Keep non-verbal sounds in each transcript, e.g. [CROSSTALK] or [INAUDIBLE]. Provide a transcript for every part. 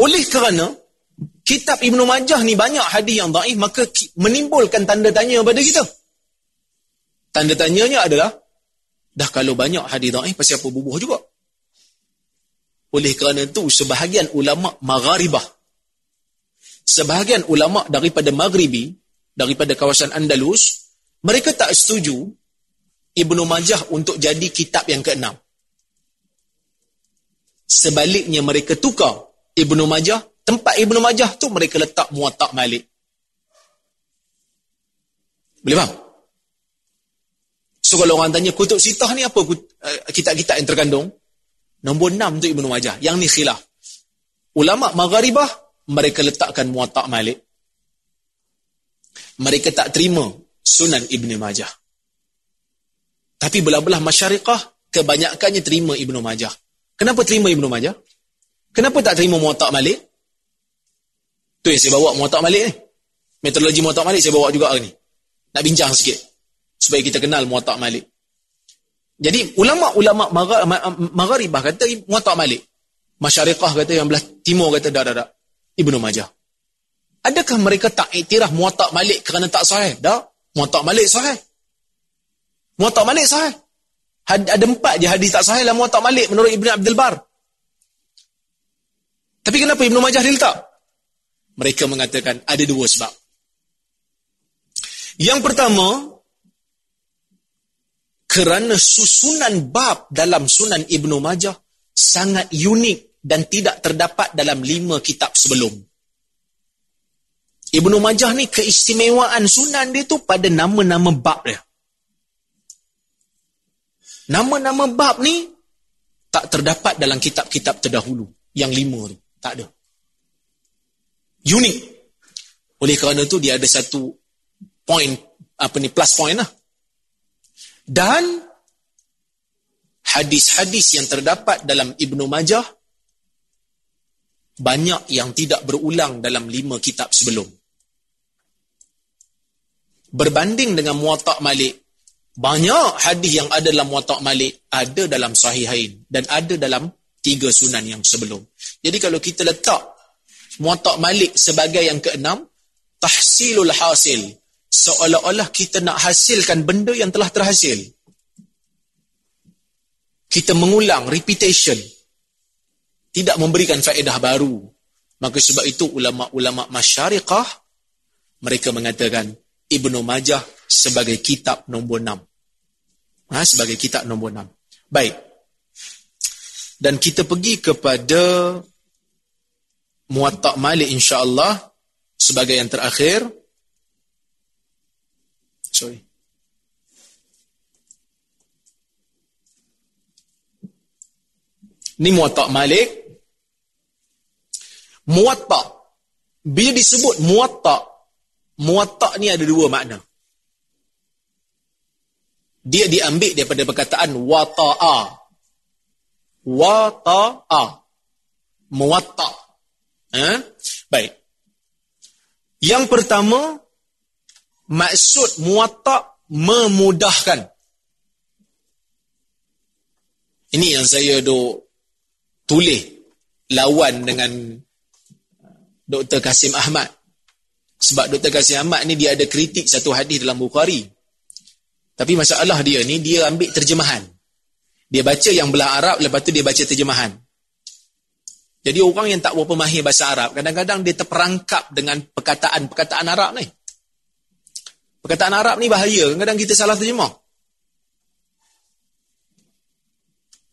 Oleh kerana kitab Ibnu Majah ni banyak hadis yang dhaif maka menimbulkan tanda tanya pada kita. Tanda tanyanya adalah dah kalau banyak hadis dhaif pasal apa bubuh juga? Oleh kerana itu sebahagian ulama magharibah sebahagian ulama daripada Maghribi daripada kawasan Andalus mereka tak setuju Ibnu Majah untuk jadi kitab yang keenam. Sebaliknya mereka tukar Ibnu Majah tempat Ibnu Majah tu mereka letak Muwatta' Malik. Boleh faham? So kalau orang tanya kutub sitah ni apa eh, kitab-kitab yang terkandung? Nombor enam tu Ibnu Majah. Yang ni khilaf. Ulama Magharibah mereka letakkan Muwatta' Malik. Mereka tak terima Sunan Ibnu Majah. Tapi belah-belah masyarakat kebanyakannya terima Ibnu Majah. Kenapa terima Ibnu Majah? Kenapa tak terima Muwatta' Malik? Tu yang saya bawa Muwatta' Malik ni. Metodologi Muwatta' Malik saya bawa juga hari ni. Nak bincang sikit. Supaya kita kenal Muwatta' Malik. Jadi ulama-ulama Magharibah kata Muwatta' Malik. Masyarakat kata yang belah timur kata dah dah dah. Ibnu Majah. Adakah mereka tak iktiraf Muwatta' Malik kerana tak sahih? Dah. Muwatta' Malik sahih. Muwatta' Malik sahih. Ada empat je hadis tak sahih lah Muwatta' Malik menurut Ibn Abdul Bar. Tapi kenapa Ibnu Majah diletak? Mereka mengatakan ada dua sebab. Yang pertama, kerana susunan bab dalam sunan Ibnu Majah sangat unik dan tidak terdapat dalam lima kitab sebelum. Ibnu Majah ni keistimewaan sunan dia tu pada nama-nama bab dia. Nama-nama bab ni tak terdapat dalam kitab-kitab terdahulu yang lima tu. Tak ada. Unik. Oleh kerana tu dia ada satu point, apa ni, plus point lah. Dan hadis-hadis yang terdapat dalam Ibnu Majah banyak yang tidak berulang dalam lima kitab sebelum. Berbanding dengan Muwatta' Malik, banyak hadis yang ada dalam Muwatta' Malik ada dalam Sahihain dan ada dalam tiga sunan yang sebelum. Jadi kalau kita letak Muatak Malik sebagai yang keenam, tahsilul hasil. Seolah-olah kita nak hasilkan benda yang telah terhasil. Kita mengulang, repetition. Tidak memberikan faedah baru. Maka sebab itu ulama-ulama masyariqah, mereka mengatakan Ibnu Majah sebagai kitab nombor enam. Ha, sebagai kitab nombor enam. Baik. Dan kita pergi kepada Muwatta' Malik insya-Allah sebagai yang terakhir. Sorry. Ni Muwatta' Malik. Muwatta' bila disebut Muwatta' Muwatta' ni ada dua makna. Dia diambil daripada perkataan wata'a. Wata'a. Muwatta' Ha? Baik. Yang pertama, maksud muwatta memudahkan. Ini yang saya duk tulis lawan dengan Dr. Kasim Ahmad. Sebab Dr. Kasim Ahmad ni dia ada kritik satu hadis dalam Bukhari. Tapi masalah dia ni, dia ambil terjemahan. Dia baca yang belah Arab, lepas tu dia baca terjemahan. Jadi orang yang tak berapa mahir bahasa Arab, kadang-kadang dia terperangkap dengan perkataan-perkataan Arab ni. Perkataan Arab ni bahaya, kadang-kadang kita salah terjemah.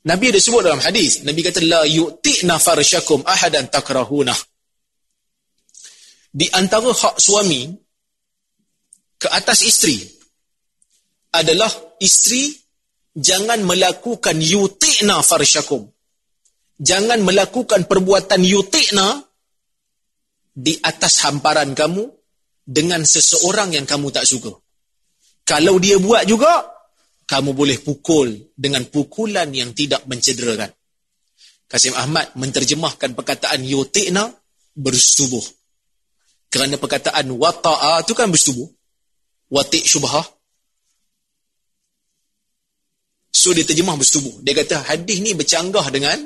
Nabi ada sebut dalam hadis, Nabi kata la yu'ti'na farsyakum ahadan takrahuna. Di antara hak suami ke atas isteri adalah isteri jangan melakukan yu'ti'na farsyakum jangan melakukan perbuatan yutikna di atas hamparan kamu dengan seseorang yang kamu tak suka. Kalau dia buat juga, kamu boleh pukul dengan pukulan yang tidak mencederakan. Kasim Ahmad menterjemahkan perkataan yutikna bersetubuh. Kerana perkataan wata'a itu kan bersetubuh. Watik syubhah. So dia terjemah bersetubuh. Dia kata hadis ni bercanggah dengan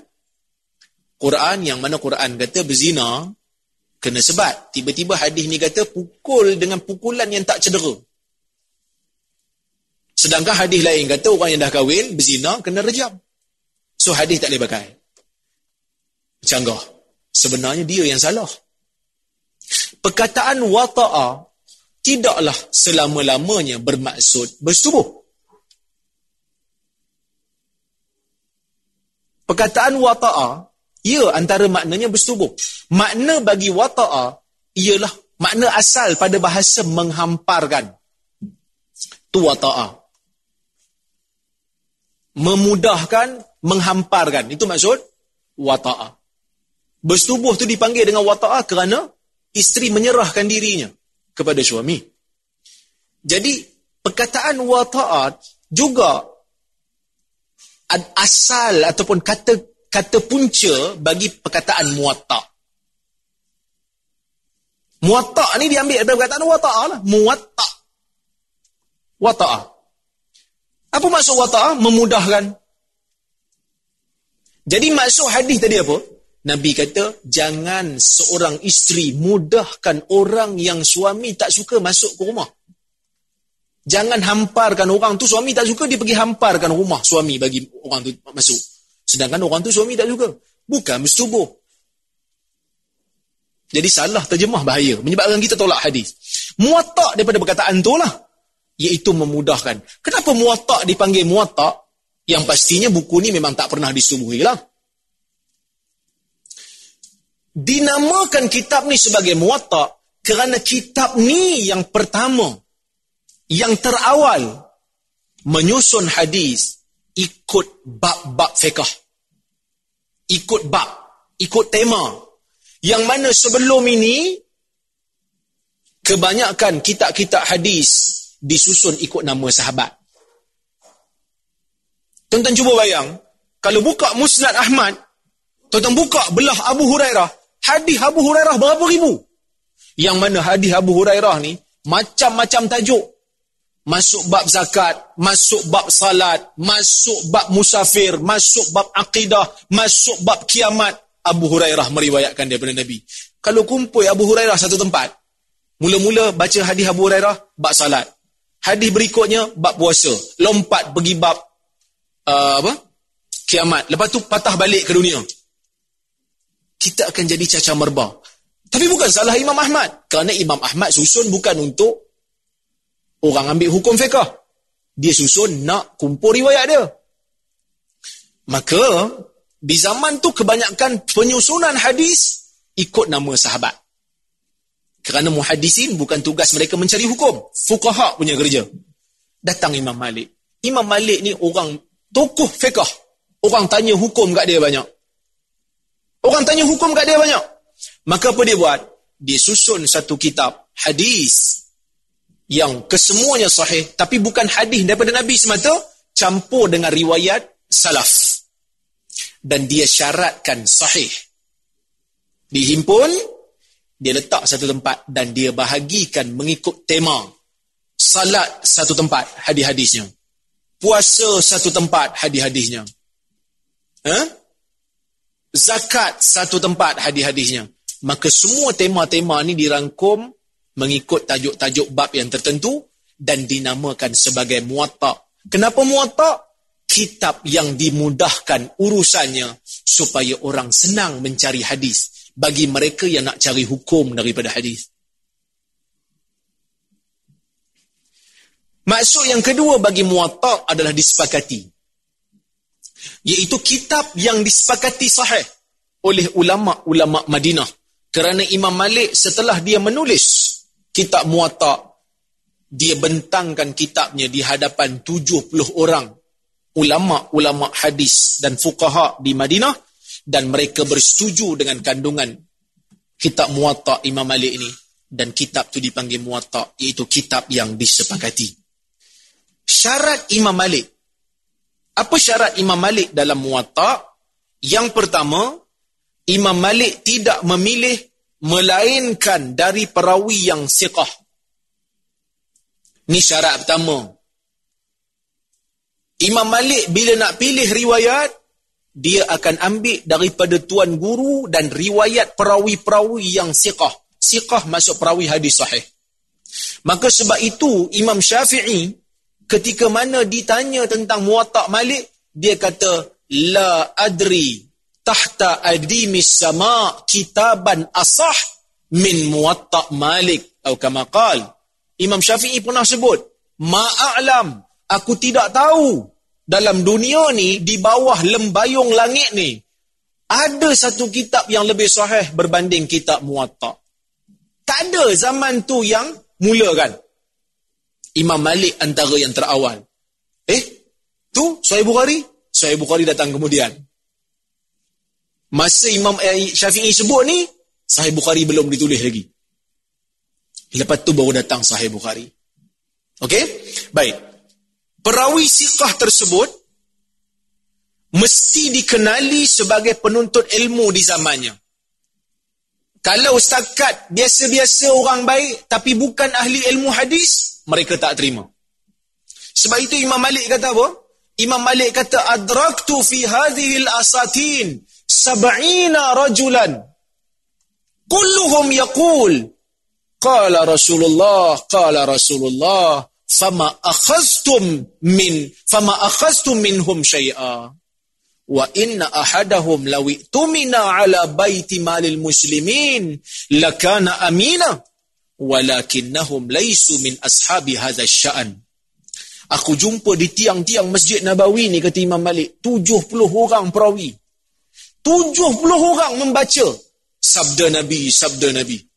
Quran yang mana Quran kata berzina kena sebat. Tiba-tiba hadis ni kata pukul dengan pukulan yang tak cedera. Sedangkan hadis lain kata orang yang dah kahwin berzina kena rejam. So hadis tak boleh pakai. Canggah. Sebenarnya dia yang salah. Perkataan wata'a tidaklah selama-lamanya bermaksud bersetubuh. Perkataan wata'a, ia antara maknanya bersetubuh. Makna bagi wata'a ialah makna asal pada bahasa menghamparkan. Tu wata'a. Memudahkan, menghamparkan. Itu maksud wata'a. Bersetubuh tu dipanggil dengan wata'a kerana isteri menyerahkan dirinya kepada suami. Jadi, perkataan wata'at juga asal ataupun kata kata punca bagi perkataan muwatta. Muwatta ni diambil daripada perkataan wata'a lah. Muwatta. Wata'a. Apa maksud wata'a? Memudahkan. Jadi maksud hadis tadi apa? Nabi kata, jangan seorang isteri mudahkan orang yang suami tak suka masuk ke rumah. Jangan hamparkan orang tu suami tak suka dia pergi hamparkan rumah suami bagi orang tu masuk. Sedangkan orang tu suami tak suka. Bukan bersetubuh. Jadi salah terjemah bahaya. Menyebabkan kita tolak hadis. Muatak daripada perkataan tu lah. Iaitu memudahkan. Kenapa muatak dipanggil muatak? Yang pastinya buku ni memang tak pernah disetubuhi lah. Dinamakan kitab ni sebagai muatak kerana kitab ni yang pertama yang terawal menyusun hadis ikut bab-bab fiqah. Ikut bab, ikut tema. Yang mana sebelum ini kebanyakan kitab-kitab hadis disusun ikut nama sahabat. Tuan-tuan cuba bayang, kalau buka Musnad Ahmad, tuan-tuan buka belah Abu Hurairah, hadis Abu Hurairah berapa ribu? Yang mana hadis Abu Hurairah ni macam-macam tajuk masuk bab zakat, masuk bab salat, masuk bab musafir, masuk bab akidah, masuk bab kiamat. Abu Hurairah meriwayatkan daripada Nabi. Kalau kumpul Abu Hurairah satu tempat, mula-mula baca hadis Abu Hurairah, bab salat. Hadis berikutnya, bab puasa. Lompat pergi bab uh, apa? kiamat. Lepas tu patah balik ke dunia. Kita akan jadi cacar merbah. Tapi bukan salah Imam Ahmad. Kerana Imam Ahmad susun bukan untuk Orang ambil hukum fiqah. Dia susun nak kumpul riwayat dia. Maka, di zaman tu kebanyakan penyusunan hadis ikut nama sahabat. Kerana muhadisin bukan tugas mereka mencari hukum. Fukaha punya kerja. Datang Imam Malik. Imam Malik ni orang tokoh fiqah. Orang tanya hukum kat dia banyak. Orang tanya hukum kat dia banyak. Maka apa dia buat? Dia susun satu kitab hadis yang kesemuanya sahih tapi bukan hadis daripada Nabi semata campur dengan riwayat salaf. Dan dia syaratkan sahih. Dihimpun dia letak satu tempat dan dia bahagikan mengikut tema salat satu tempat hadis-hadisnya. Puasa satu tempat hadis-hadisnya. Ha? zakat satu tempat hadis-hadisnya. Maka semua tema-tema ni dirangkum mengikut tajuk-tajuk bab yang tertentu dan dinamakan sebagai muwatta. Kenapa muwatta? Kitab yang dimudahkan urusannya supaya orang senang mencari hadis bagi mereka yang nak cari hukum daripada hadis. Maksud yang kedua bagi muwatta adalah disepakati. Iaitu kitab yang disepakati sahih oleh ulama-ulama Madinah. Kerana Imam Malik setelah dia menulis kitab muwatta dia bentangkan kitabnya di hadapan 70 orang ulama-ulama hadis dan fuqaha di Madinah dan mereka bersetuju dengan kandungan kitab muwatta Imam Malik ini dan kitab tu dipanggil muwatta iaitu kitab yang disepakati. Syarat Imam Malik. Apa syarat Imam Malik dalam muwatta? Yang pertama Imam Malik tidak memilih melainkan dari perawi yang siqah. Ini syarat pertama. Imam Malik bila nak pilih riwayat, dia akan ambil daripada tuan guru dan riwayat perawi-perawi yang siqah. Siqah masuk perawi hadis sahih. Maka sebab itu Imam Syafi'i ketika mana ditanya tentang muwatta' Malik, dia kata, La adri tahta adimis sama kitaban asah min muwatta' Malik. Atau kama qal. Imam Syafi'i pernah sebut, Ma'a'lam, aku tidak tahu dalam dunia ni di bawah lembayung langit ni ada satu kitab yang lebih sahih berbanding kitab Muwatta. Tak ada zaman tu yang mula kan. Imam Malik antara yang terawal. Eh, tu Sahih Bukhari? Sahih Bukhari datang kemudian. Masa Imam eh, Syafi'i sebut ni, Sahih Bukhari belum ditulis lagi. Lepas tu baru datang Sahih Bukhari. Okey? Baik perawi siqah tersebut mesti dikenali sebagai penuntut ilmu di zamannya. Kalau setakat biasa-biasa orang baik tapi bukan ahli ilmu hadis, mereka tak terima. Sebab itu Imam Malik kata apa? Imam Malik kata adraktu fi hadhihi al-asatin sab'ina rajulan. Kulluhum yaqul qala Rasulullah qala Rasulullah fama akhaztum min fama akhaztum minhum syai'a. Wa inna ahadahum law tumina ala baiti malil muslimin lakana amina walakinnahum laysu min ashabi hadha sya'an. Aku jumpa di tiang-tiang masjid nabawi ni kata Imam Malik 70 orang perawi 70 orang membaca sabda nabi sabda nabi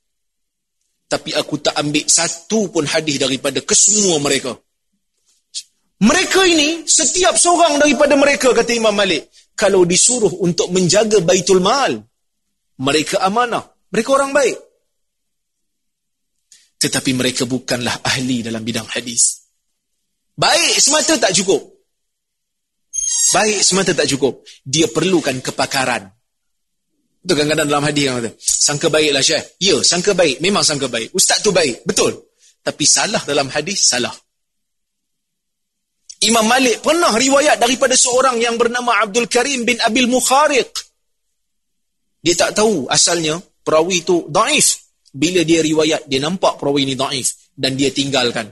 tapi aku tak ambil satu pun hadis daripada kesemua mereka. Mereka ini, setiap seorang daripada mereka, kata Imam Malik, kalau disuruh untuk menjaga baitul mal, mereka amanah. Mereka orang baik. Tetapi mereka bukanlah ahli dalam bidang hadis. Baik semata tak cukup. Baik semata tak cukup. Dia perlukan kepakaran. Itu kadang-kadang dalam hadis kata, sangka baiklah Syekh. Ya, sangka baik. Memang sangka baik. Ustaz tu baik. Betul. Tapi salah dalam hadis, salah. Imam Malik pernah riwayat daripada seorang yang bernama Abdul Karim bin Abil Mukhariq. Dia tak tahu asalnya perawi itu daif. Bila dia riwayat, dia nampak perawi ini daif. Dan dia tinggalkan.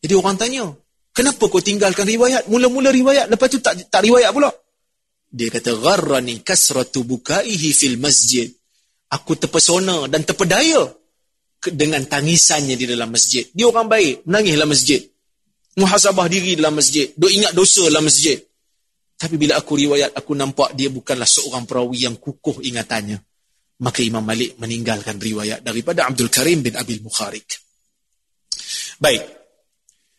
Jadi orang tanya, kenapa kau tinggalkan riwayat? Mula-mula riwayat, lepas tu tak, tak riwayat pula. Dia kata gharrani kasratu bukaihi fil masjid. Aku terpesona dan terpedaya dengan tangisannya di dalam masjid. Dia orang baik, menangis dalam masjid. Muhasabah diri dalam masjid, duk ingat dosa dalam masjid. Tapi bila aku riwayat, aku nampak dia bukanlah seorang perawi yang kukuh ingatannya. Maka Imam Malik meninggalkan riwayat daripada Abdul Karim bin Abil Mukharik. Baik.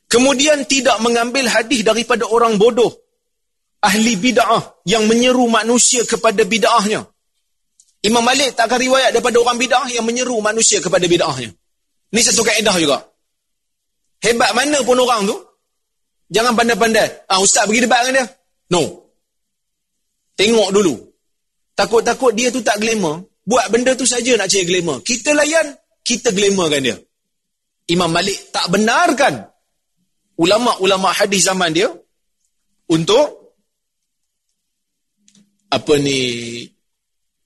Kemudian tidak mengambil hadis daripada orang bodoh ahli bid'ah yang menyeru manusia kepada bid'ahnya. Imam Malik tak akan riwayat daripada orang bid'ah yang menyeru manusia kepada bid'ahnya. Ini satu kaedah juga. Hebat mana pun orang tu, jangan pandai-pandai. Ah, ustaz pergi debat dengan dia. No. Tengok dulu. Takut-takut dia tu tak glamour. Buat benda tu saja nak cari glamour. Kita layan, kita glamourkan dia. Imam Malik tak benarkan ulama-ulama hadis zaman dia untuk apa ni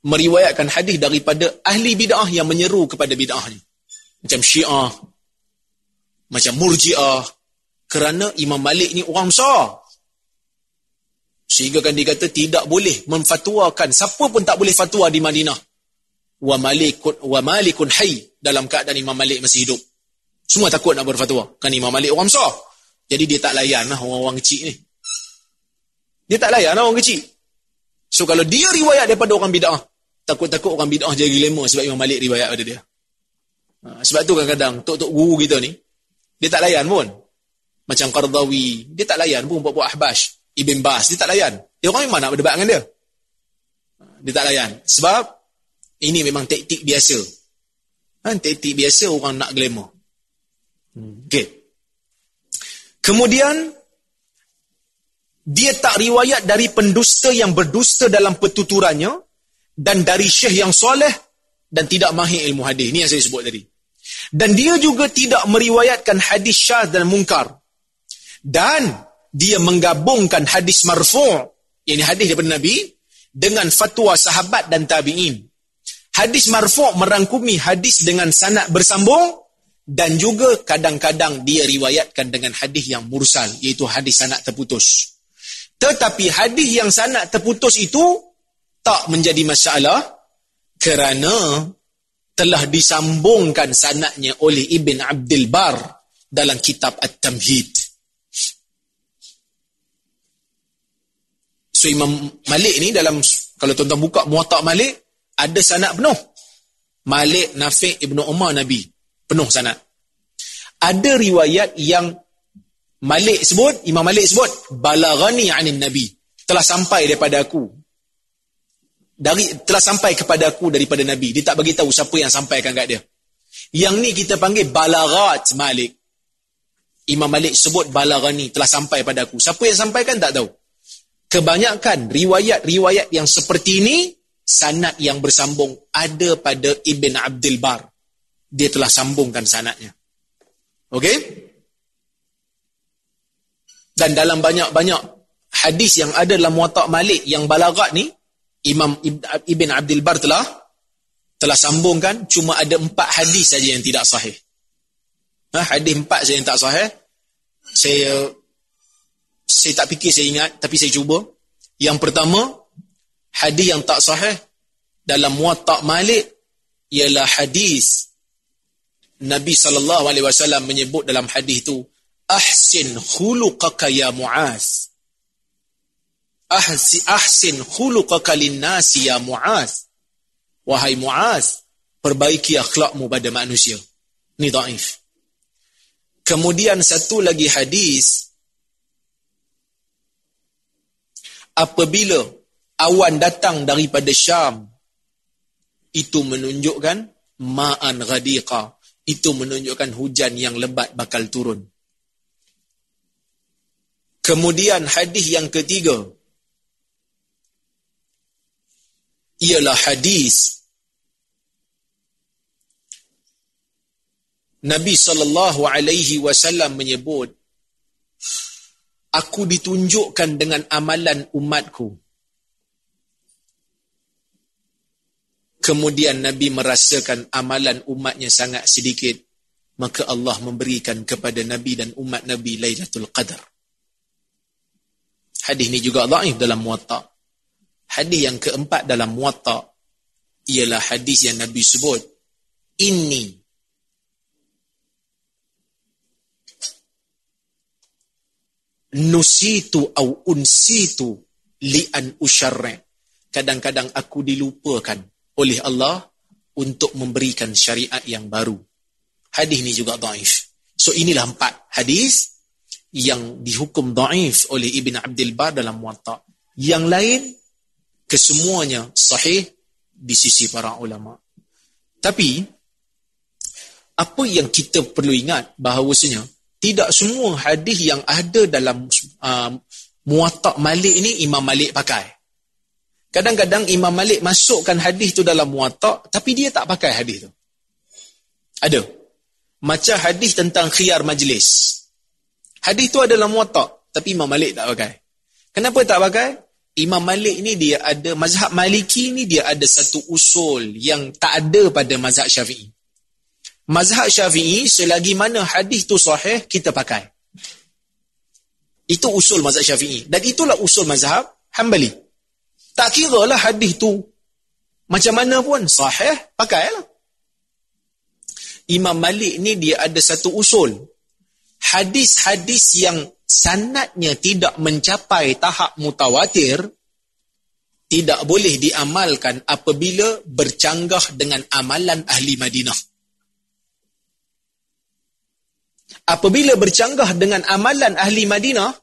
meriwayatkan hadis daripada ahli bid'ah yang menyeru kepada bid'ah ni. Macam Syiah, macam Murji'ah. Kerana Imam Malik ni orang besar. Sehingga kan dia kata tidak boleh memfatwakan. Siapa pun tak boleh fatwa di Madinah. Wa malikun, wa malikun hay dalam keadaan Imam Malik masih hidup. Semua takut nak berfatwa. Kan Imam Malik orang besar. Jadi dia tak layan lah orang-orang kecil ni. Dia tak layan lah orang kecil. So kalau dia riwayat daripada orang bid'ah, takut-takut orang bid'ah jadi lema sebab Imam Malik riwayat pada dia. Ha, sebab tu kadang-kadang tok-tok guru kita ni, dia tak layan pun. Macam Qardawi, dia tak layan pun buat-buat ahbash. Ibn Bas, dia tak layan. Dia orang memang nak berdebat dengan dia. Ha, dia tak layan. Sebab ini memang taktik biasa. Ha, taktik biasa orang nak glamour. Hmm. Okay. Kemudian, dia tak riwayat dari pendusta yang berdusta dalam petuturannya dan dari syekh yang soleh dan tidak mahir ilmu hadis. Ini yang saya sebut tadi. Dan dia juga tidak meriwayatkan hadis syaz dan mungkar. Dan dia menggabungkan hadis marfu' ini hadis daripada Nabi dengan fatwa sahabat dan tabi'in. Hadis marfu' merangkumi hadis dengan sanad bersambung dan juga kadang-kadang dia riwayatkan dengan hadis yang mursal iaitu hadis sanad terputus. Tetapi hadis yang sanad terputus itu tak menjadi masalah kerana telah disambungkan sanadnya oleh Ibn Abdul Bar dalam kitab At-Tamhid. So Imam Malik ni dalam kalau tuan-tuan buka Muwatta' Malik ada sanad penuh. Malik Nafi' Ibnu Umar Nabi penuh sanad. Ada riwayat yang Malik sebut, Imam Malik sebut balaghani 'anil Nabi. Telah sampai daripada aku. Dari telah sampai kepada aku daripada Nabi. Dia tak bagi tahu siapa yang sampaikan kat dia. Yang ni kita panggil balaghat Malik. Imam Malik sebut balaghani telah sampai pada aku. Siapa yang sampaikan tak tahu. Kebanyakan riwayat-riwayat yang seperti ini sanad yang bersambung ada pada Ibn Abdul Bar. Dia telah sambungkan sanadnya. Okey? Dan dalam banyak-banyak hadis yang ada dalam Muwatta' Malik yang balaghat ni, Imam Ibn Abdul Bar telah telah sambungkan cuma ada empat hadis saja yang tidak sahih. Ha, hadis empat saja yang tak sahih. Saya saya tak fikir saya ingat tapi saya cuba. Yang pertama, hadis yang tak sahih dalam Muwatta' Malik ialah hadis Nabi sallallahu alaihi wasallam menyebut dalam hadis itu ahsin khuluqaka ya Muaz. Ahsi ahsin khuluqaka lin-nasi ya Muaz. Wahai Muaz, perbaiki akhlakmu pada manusia. Ini dhaif. Kemudian satu lagi hadis apabila awan datang daripada Syam itu menunjukkan ma'an ghadiqa itu menunjukkan hujan yang lebat bakal turun. Kemudian hadis yang ketiga. Ialah hadis Nabi sallallahu alaihi wasallam menyebut aku ditunjukkan dengan amalan umatku Kemudian Nabi merasakan amalan umatnya sangat sedikit. Maka Allah memberikan kepada Nabi dan umat Nabi Lailatul Qadar. Hadis ini juga dhaif dalam muwatta. Hadis yang keempat dalam muwatta ialah hadis yang Nabi sebut. Ini nusitu au unsitu li an. Kadang-kadang aku dilupakan oleh Allah untuk memberikan syariat yang baru. Hadis ini juga daif. So inilah empat hadis yang dihukum daif oleh Ibn Abdul Bar dalam Muwatta. Yang lain kesemuanya sahih di sisi para ulama. Tapi apa yang kita perlu ingat bahawasanya tidak semua hadis yang ada dalam uh, Muwatta Malik ini Imam Malik pakai. Kadang-kadang Imam Malik masukkan hadis tu dalam muwatta' tapi dia tak pakai hadis tu. Ada. Macam hadis tentang khiyar majlis. Hadis tu ada dalam muwatta' tapi Imam Malik tak pakai. Kenapa tak pakai? Imam Malik ni dia ada mazhab Maliki ni dia ada satu usul yang tak ada pada mazhab Syafi'i. Mazhab Syafi'i selagi mana hadis tu sahih kita pakai. Itu usul mazhab Syafi'i dan itulah usul mazhab Hambali. Tak kira lah hadis tu macam mana pun sahih, pakailah. Imam Malik ni dia ada satu usul. Hadis-hadis yang sanatnya tidak mencapai tahap mutawatir, tidak boleh diamalkan apabila bercanggah dengan amalan ahli Madinah. Apabila bercanggah dengan amalan ahli Madinah,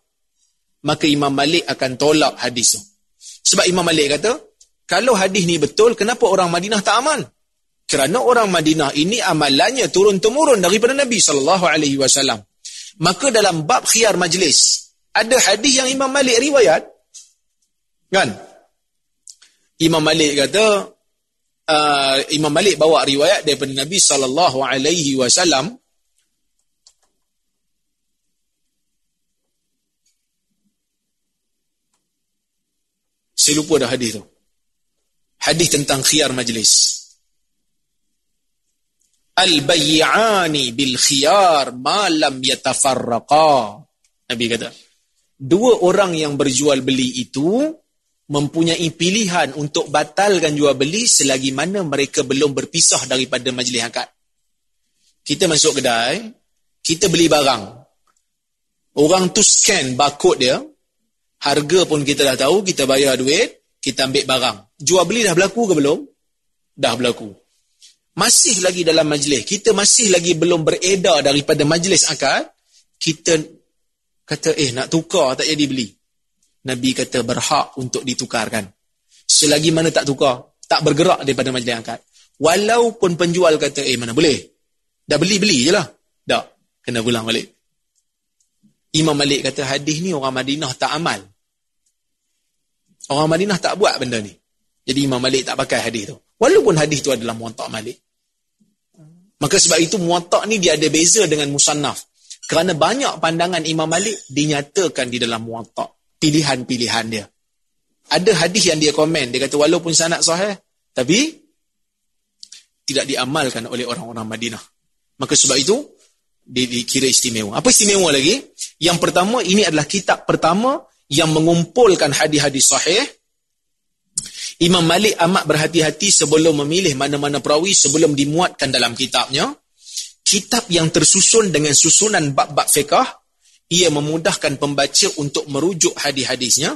maka Imam Malik akan tolak hadis itu. Sebab Imam Malik kata, kalau hadis ni betul, kenapa orang Madinah tak amal? Kerana orang Madinah ini amalannya turun-temurun daripada Nabi SAW. Maka dalam bab khiyar majlis, ada hadis yang Imam Malik riwayat. Kan? Imam Malik kata, uh, Imam Malik bawa riwayat daripada Nabi SAW. Saya lupa dah hadis tu. Hadis tentang khiyar majlis. Al-bayyi'ani bil khiyar ma lam yatafarraqa. Nabi kata, dua orang yang berjual beli itu mempunyai pilihan untuk batalkan jual beli selagi mana mereka belum berpisah daripada majlis akad. Kita masuk kedai, kita beli barang. Orang tu scan barcode dia, harga pun kita dah tahu, kita bayar duit, kita ambil barang. Jual beli dah berlaku ke belum? Dah berlaku masih lagi dalam majlis, kita masih lagi belum beredar daripada majlis akad, kita kata, eh nak tukar tak jadi beli. Nabi kata berhak untuk ditukarkan. Selagi mana tak tukar, tak bergerak daripada majlis akad. Walaupun penjual kata, eh mana boleh. Dah beli-beli je lah. Tak, kena pulang balik. Imam Malik kata hadis ni orang Madinah tak amal. Orang Madinah tak buat benda ni. Jadi Imam Malik tak pakai hadis tu. Walaupun hadis tu adalah muantak Malik. Maka sebab itu muatak ni dia ada beza dengan musannaf. Kerana banyak pandangan Imam Malik dinyatakan di dalam muatak. Pilihan-pilihan dia. Ada hadis yang dia komen. Dia kata walaupun sanat sahih. Tapi tidak diamalkan oleh orang-orang Madinah. Maka sebab itu dikira istimewa. Apa istimewa lagi? Yang pertama ini adalah kitab pertama yang mengumpulkan hadis-hadis sahih Imam Malik amat berhati-hati sebelum memilih mana-mana perawi sebelum dimuatkan dalam kitabnya. Kitab yang tersusun dengan susunan bab-bab fiqah, ia memudahkan pembaca untuk merujuk hadis-hadisnya.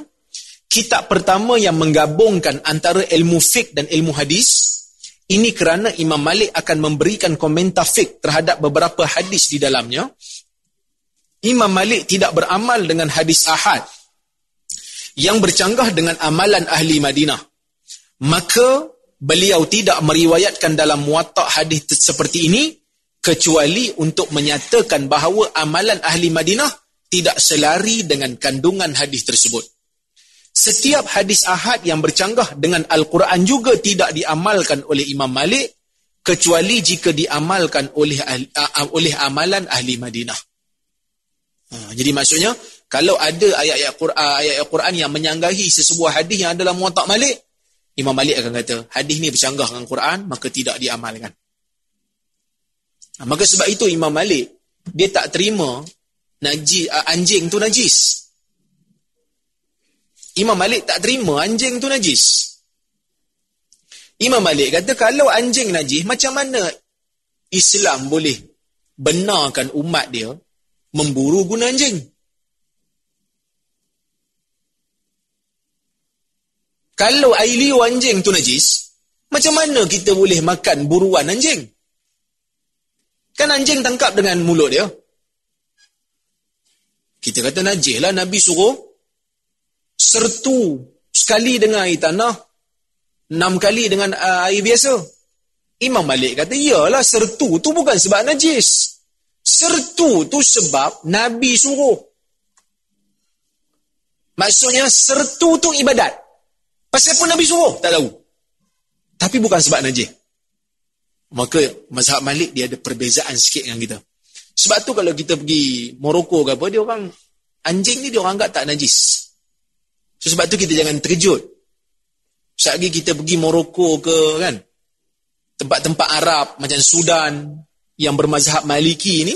Kitab pertama yang menggabungkan antara ilmu fiqh dan ilmu hadis, ini kerana Imam Malik akan memberikan komentar fiqh terhadap beberapa hadis di dalamnya. Imam Malik tidak beramal dengan hadis ahad yang bercanggah dengan amalan ahli Madinah maka beliau tidak meriwayatkan dalam muatak hadis seperti ini kecuali untuk menyatakan bahawa amalan ahli Madinah tidak selari dengan kandungan hadis tersebut. Setiap hadis ahad yang bercanggah dengan Al-Quran juga tidak diamalkan oleh Imam Malik kecuali jika diamalkan oleh oleh amalan ahli Madinah. Ha, jadi maksudnya kalau ada ayat-ayat Quran, ayat-ayat Quran yang menyanggahi sesebuah hadis yang adalah muatak Malik, Imam Malik akan kata, hadis ni bercanggah dengan Quran, maka tidak diamalkan. Maka sebab itu Imam Malik, dia tak terima najis, anjing tu najis. Imam Malik tak terima anjing tu najis. Imam Malik kata, kalau anjing najis, macam mana Islam boleh benarkan umat dia memburu guna anjing? Kalau air liu anjing tu najis, macam mana kita boleh makan buruan anjing? Kan anjing tangkap dengan mulut dia. Kita kata najis lah Nabi suruh sertu sekali dengan air tanah, enam kali dengan uh, air biasa. Imam Malik kata, iyalah sertu tu bukan sebab najis. Sertu tu sebab Nabi suruh. Maksudnya sertu tu ibadat. Pasal pun Nabi suruh? Tak tahu. Tapi bukan sebab najis. Maka mazhab Malik dia ada perbezaan sikit dengan kita. Sebab tu kalau kita pergi Morocco ke apa, dia orang, anjing ni dia orang anggap tak najis. So, sebab tu kita jangan terkejut. Sebab lagi kita pergi Morocco ke kan, tempat-tempat Arab macam Sudan yang bermazhab Maliki ni,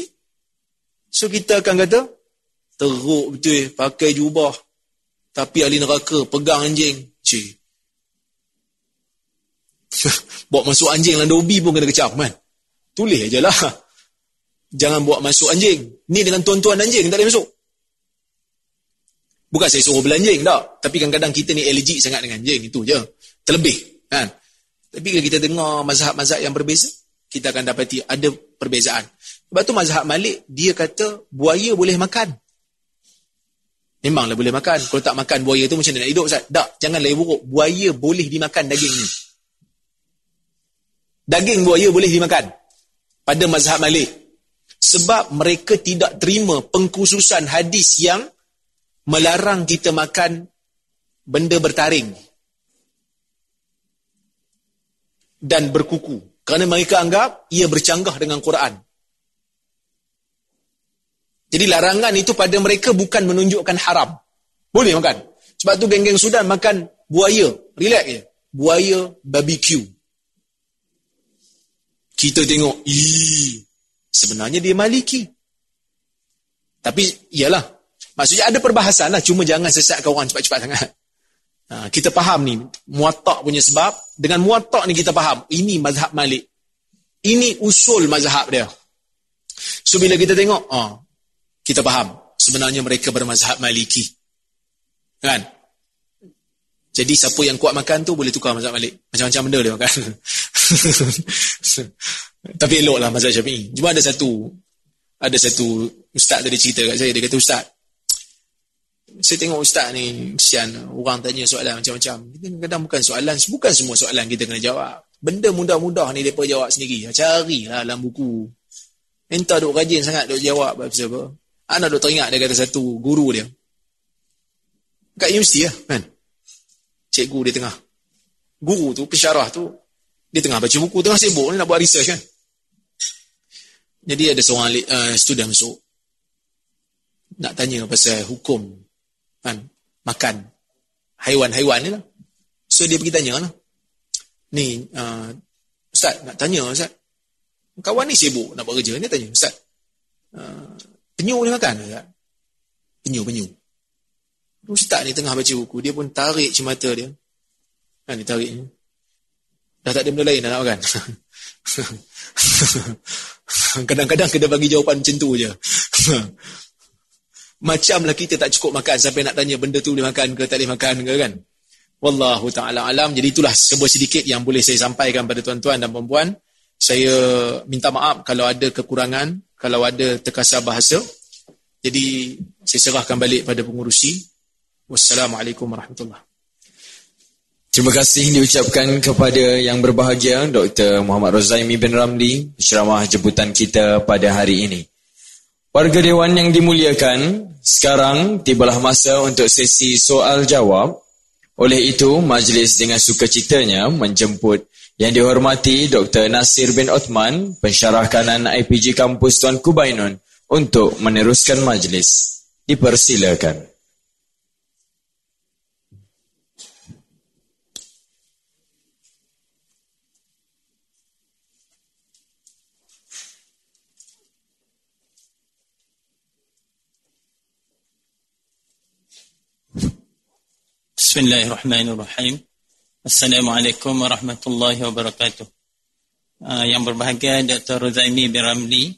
so kita akan kata, teruk betul pakai jubah. Tapi ahli neraka pegang anjing. Cik. [LAUGHS] Bawa masuk anjing dalam dobi pun kena kecam kan. Tulis je lah. Jangan bawa masuk anjing. Ni dengan tuan-tuan anjing tak boleh masuk. Bukan saya suruh belanjing tak. Tapi kadang-kadang kita ni allergic sangat dengan anjing. Itu je. Terlebih. Kan? Tapi kalau kita dengar mazhab-mazhab yang berbeza, kita akan dapati ada perbezaan. Sebab tu mazhab Malik, dia kata buaya boleh makan. Memanglah boleh makan. Kalau tak makan buaya tu macam mana nak hidup Ustaz? Tak, jangan lagi buruk. Buaya boleh dimakan daging ni. Daging buaya boleh dimakan. Pada mazhab Malik. Sebab mereka tidak terima pengkhususan hadis yang melarang kita makan benda bertaring. Dan berkuku. Kerana mereka anggap ia bercanggah dengan Quran. Jadi larangan itu pada mereka bukan menunjukkan haram. Boleh makan. Sebab tu geng-geng Sudan makan buaya. Relax je. buaya barbecue. Kita tengok, ii, sebenarnya dia maliki. Tapi, iyalah. Maksudnya ada perbahasan lah. Cuma jangan sesatkan orang cepat-cepat sangat. Ha, kita faham ni, muatak punya sebab. Dengan muatak ni kita faham. Ini mazhab malik. Ini usul mazhab dia. So, bila kita tengok, oh, kita faham. Sebenarnya mereka bermazhab maliki. Kan? Jadi siapa yang kuat makan tu boleh tukar mazhab Malik. Macam-macam benda dia makan. [LAUGHS] Tapi elok lah mazhab Syafi'i. Cuma ada satu ada satu ustaz tadi cerita kat saya. Dia kata, ustaz, saya tengok ustaz ni, kesian. Orang tanya soalan macam-macam. Kadang-kadang bukan soalan, bukan semua soalan kita kena jawab. Benda mudah-mudah ni mereka jawab sendiri. Carilah dalam buku. Minta duk rajin sangat duk jawab. Apa-apa. Anak duk teringat dia kata satu guru dia. Kat universiti lah kan cikgu di tengah. Guru tu, pensyarah tu, dia tengah baca buku, tengah sibuk ni nak buat research kan. Jadi ada seorang uh, student masuk. Nak tanya pasal hukum kan, makan haiwan-haiwan ni lah. So dia pergi tanya lah. Ni, uh, Ustaz, nak tanya Ustaz. Kawan ni sibuk nak buat kerja. Dia tanya, Ustaz, uh, penyu ni makan Ustaz? Penyu, penyu. Ustaz ni tengah baca buku, dia pun tarik cemata dia. Kan dia tarik. Dah tak ada benda lain nak makan. [LAUGHS] Kadang-kadang kena bagi jawapan macam tu je. [LAUGHS] Macamlah kita tak cukup makan sampai nak tanya benda tu boleh makan ke tak boleh makan ke kan. Wallahu ta'ala alam. Jadi itulah sebuah sedikit yang boleh saya sampaikan pada tuan-tuan dan perempuan. Saya minta maaf kalau ada kekurangan, kalau ada terkasar bahasa. Jadi saya serahkan balik pada pengurusi. Wassalamualaikum warahmatullahi Terima kasih diucapkan kepada yang berbahagia Dr. Muhammad Rozaimi bin Ramli ceramah jemputan kita pada hari ini. Warga Dewan yang dimuliakan, sekarang tibalah masa untuk sesi soal jawab. Oleh itu, majlis dengan sukacitanya menjemput yang dihormati Dr. Nasir bin Othman, pensyarah kanan IPG Kampus Tuan Kubainun untuk meneruskan majlis. Dipersilakan. Bismillahirrahmanirrahim. Assalamualaikum warahmatullahi wabarakatuh. Uh, yang berbahagia Dr. Ruzaimi bin Ramli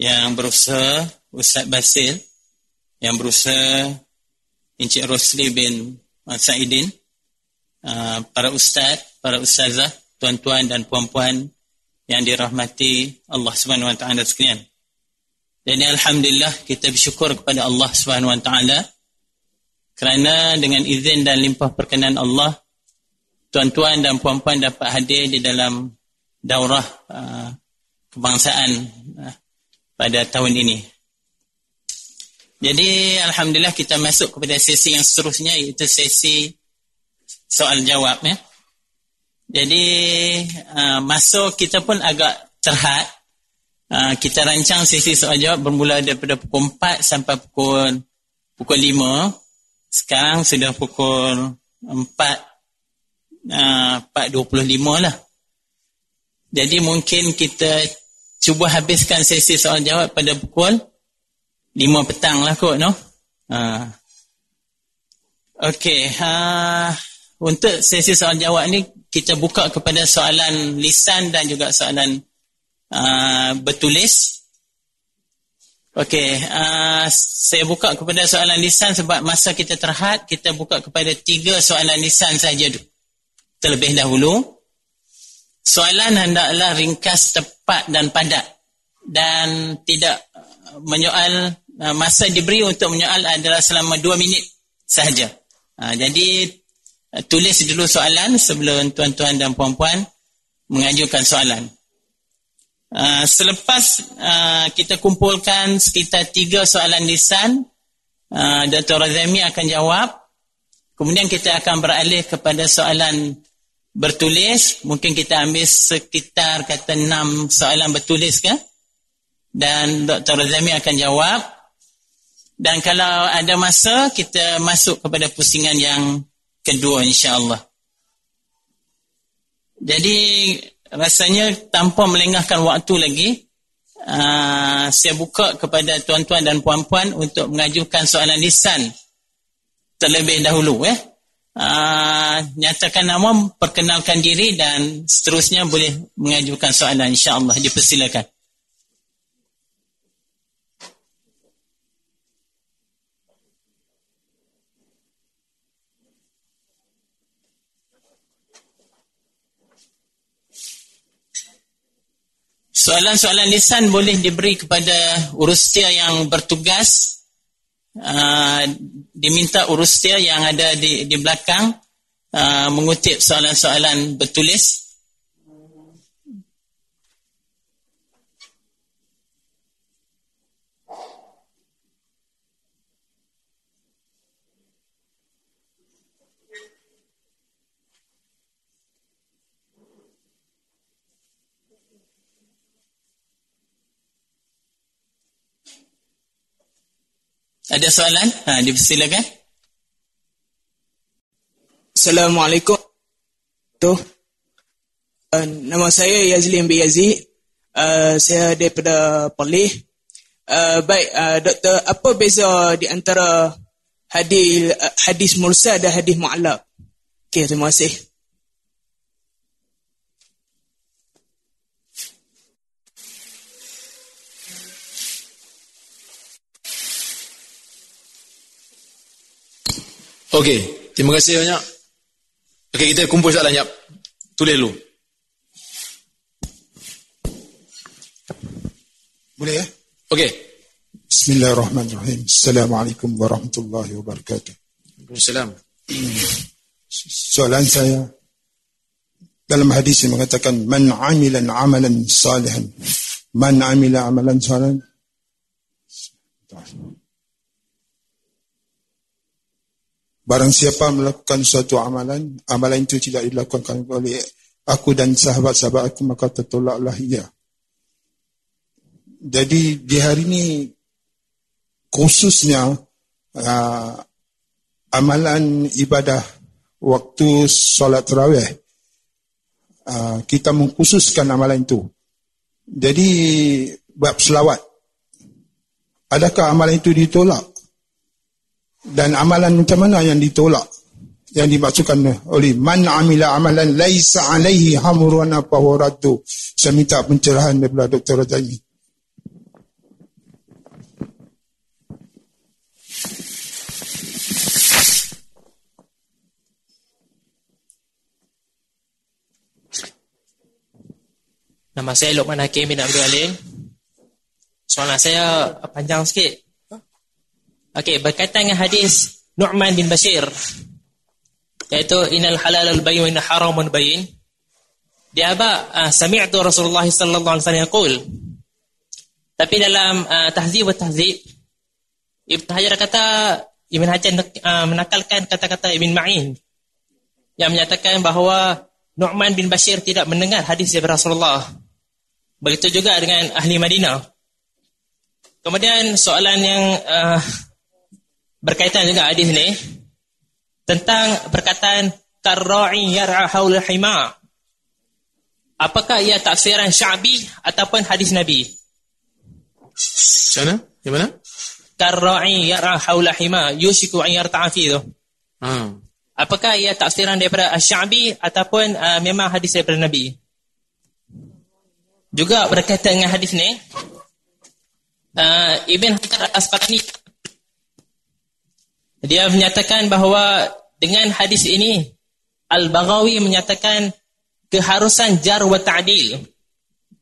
yang berusaha Ustaz Basil yang berusaha Encik Rosli bin ah, Saidin uh, para ustaz, para ustazah, tuan-tuan dan puan-puan yang dirahmati Allah Subhanahu wa taala sekalian. Dan alhamdulillah kita bersyukur kepada Allah Subhanahu wa taala kerana dengan izin dan limpah perkenan Allah tuan-tuan dan puan-puan dapat hadir di dalam daurah uh, kebangsaan uh, pada tahun ini. Jadi alhamdulillah kita masuk kepada sesi yang seterusnya iaitu sesi soal jawab ya. Jadi uh, masuk kita pun agak terhad kita rancang sesi soal jawab bermula daripada pukul 4 sampai pukul pukul 5 sekarang sudah pukul 4 uh, 4.25 lah. Jadi mungkin kita cuba habiskan sesi soal jawab pada pukul 5 petang lah kot, no? Uh. Okey, uh, untuk sesi soal jawab ni kita buka kepada soalan lisan dan juga soalan uh, bertulis. Okey, uh, saya buka kepada soalan lisan sebab masa kita terhad, kita buka kepada tiga soalan lisan saja terlebih dahulu. Soalan hendaklah ringkas, tepat dan padat dan tidak menyoal uh, masa diberi untuk menyoal adalah selama dua minit sahaja. Uh, jadi uh, tulis dulu soalan sebelum tuan-tuan dan puan-puan mengajukan soalan. Uh, selepas uh, kita kumpulkan sekitar tiga soalan lisan, uh, Dr. Razami akan jawab. Kemudian kita akan beralih kepada soalan bertulis. Mungkin kita ambil sekitar kata enam soalan bertulis ke? Dan Dr. Razami akan jawab. Dan kalau ada masa, kita masuk kepada pusingan yang kedua insyaAllah. Jadi rasanya tanpa melengahkan waktu lagi, uh, saya buka kepada tuan-tuan dan puan-puan untuk mengajukan soalan lisan terlebih dahulu. Eh. Uh, nyatakan nama, perkenalkan diri dan seterusnya boleh mengajukan soalan insyaAllah. Dipersilakan. Soalan-soalan lisan boleh diberi kepada urustia yang bertugas. Uh, diminta urustia yang ada di, di belakang uh, mengutip soalan-soalan bertulis. Ada soalan? Ha, dipersilakan. Assalamualaikum. Tu. Uh, nama saya Yazlin bin Yazid. Uh, saya daripada Perlis. Uh, baik, uh, doktor, apa beza di antara hadis uh, hadis mursal dan hadis mu'allab? Okey, terima kasih. Okey, terima kasih banyak. Okey, kita kumpul soalan jap. Tulis dulu. Boleh ya? Okey. Bismillahirrahmanirrahim. Assalamualaikum warahmatullahi wabarakatuh. Waalaikumsalam. Soalan saya dalam hadis yang mengatakan man amila amalan salihan man amila amalan salihan Barang siapa melakukan suatu amalan, amalan itu tidak dilakukan oleh aku dan sahabat-sahabat aku, maka tertolaklah ia. Jadi di hari ini, khususnya uh, amalan ibadah waktu solat terawih, uh, kita mengkhususkan amalan itu. Jadi, bab selawat. Adakah amalan itu ditolak? Dan amalan macam mana yang ditolak yang dimaksudkan oleh man amila amalan laisa alaihi hamrun apa waratu saya minta pencerahan daripada Dr. Rajai Nama saya Luqman Hakim bin Abdul Alim. Soalan saya panjang sikit. Okey, berkaitan dengan hadis Nu'man bin Bashir iaitu innal halal al bayyin wa innal haram al bayyin. Dia apa? Uh, sami'tu Rasulullah sallallahu alaihi wasallam yaqul. Tapi dalam uh, tahzib wa tahzib Ibn Hajar kata Ibn Hajar uh, menakalkan kata-kata Ibn Ma'in yang menyatakan bahawa Nu'man bin Bashir tidak mendengar hadis dari Rasulullah. Begitu juga dengan ahli Madinah. Kemudian soalan yang uh, berkaitan dengan hadis ni tentang perkataan karra'i yar'a haul hima apakah ia tafsiran sya'bi ataupun hadis nabi Mana? Di mana? Karra'i yar'a haul hima yushiku an yarta'a fi tu. Ha. Apakah ia tafsiran daripada sya'bi ataupun uh, memang hadis daripada nabi? Juga berkaitan dengan hadis ni uh, Ibn Hajar Al-Asqalani dia menyatakan bahawa dengan hadis ini Al-Baghawi menyatakan keharusan jar wa ta'dil.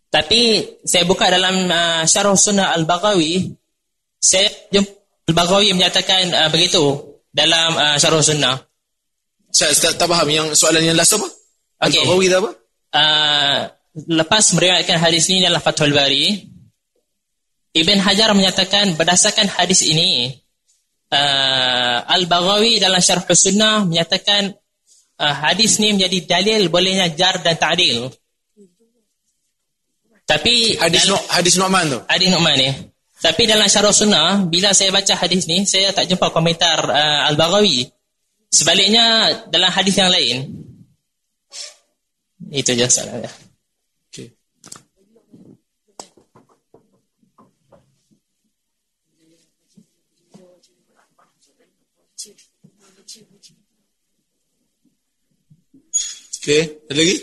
Tapi saya buka dalam uh, syarah sunnah Al-Baghawi saya jumpa Al-Baghawi menyatakan uh, begitu dalam uh, syarah sunnah. Saya tak, tak faham yang soalan yang last apa? Okay. Al-Baghawi apa? Uh, lepas meriwayatkan hadis ini dalam Fathul Bari Ibn Hajar menyatakan berdasarkan hadis ini uh, Al-Baghawi dalam Syarh Sunnah menyatakan uh, hadis ni menjadi dalil bolehnya jar dan ta'dil. Tapi hadis no, hadis Nu'man tu. Hadis Nu'man ni. Tapi dalam Syarh Sunnah bila saya baca hadis ni saya tak jumpa komentar uh, Al-Baghawi. Sebaliknya dalam hadis yang lain Itu je soalannya. Okay, ada lagi?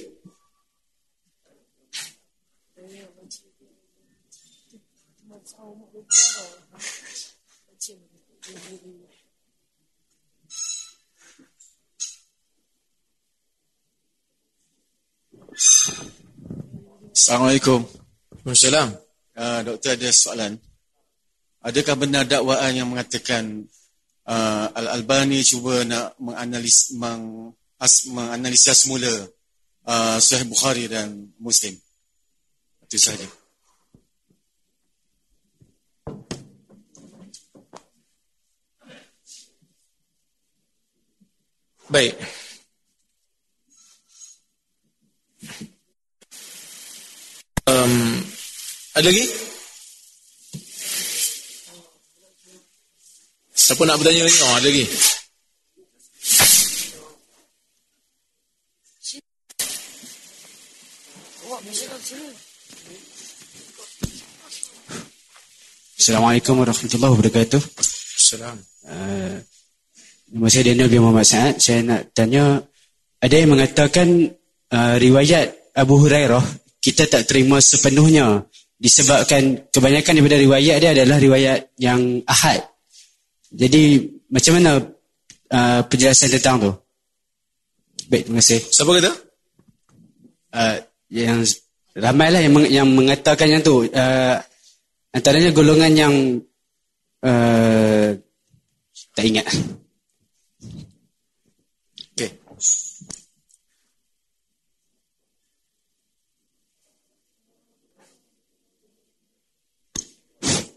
Assalamualaikum. Waalaikumsalam. Uh, doktor ada soalan. Adakah benar dakwaan yang mengatakan uh, Al-Albani cuba nak menganalis, meng, as, menganalisa semula uh, Sahih Bukhari dan Muslim? Itu sahaja. Baik. Um, ada lagi? Siapa nak bertanya lagi? Oh, ada lagi. Assalamualaikum warahmatullahi wabarakatuh. Salam. Uh, nama saya Daniel bin Muhammad Saad. Saya nak tanya, ada yang mengatakan uh, riwayat Abu Hurairah kita tak terima sepenuhnya disebabkan kebanyakan daripada riwayat dia adalah riwayat yang ahad. Jadi macam mana uh, penjelasan tentang tu? Baik, terima kasih. Siapa kata? Uh, yang ramailah yang, meng, yang mengatakan yang tu. Uh, antaranya golongan yang uh, tak ingat. Okay.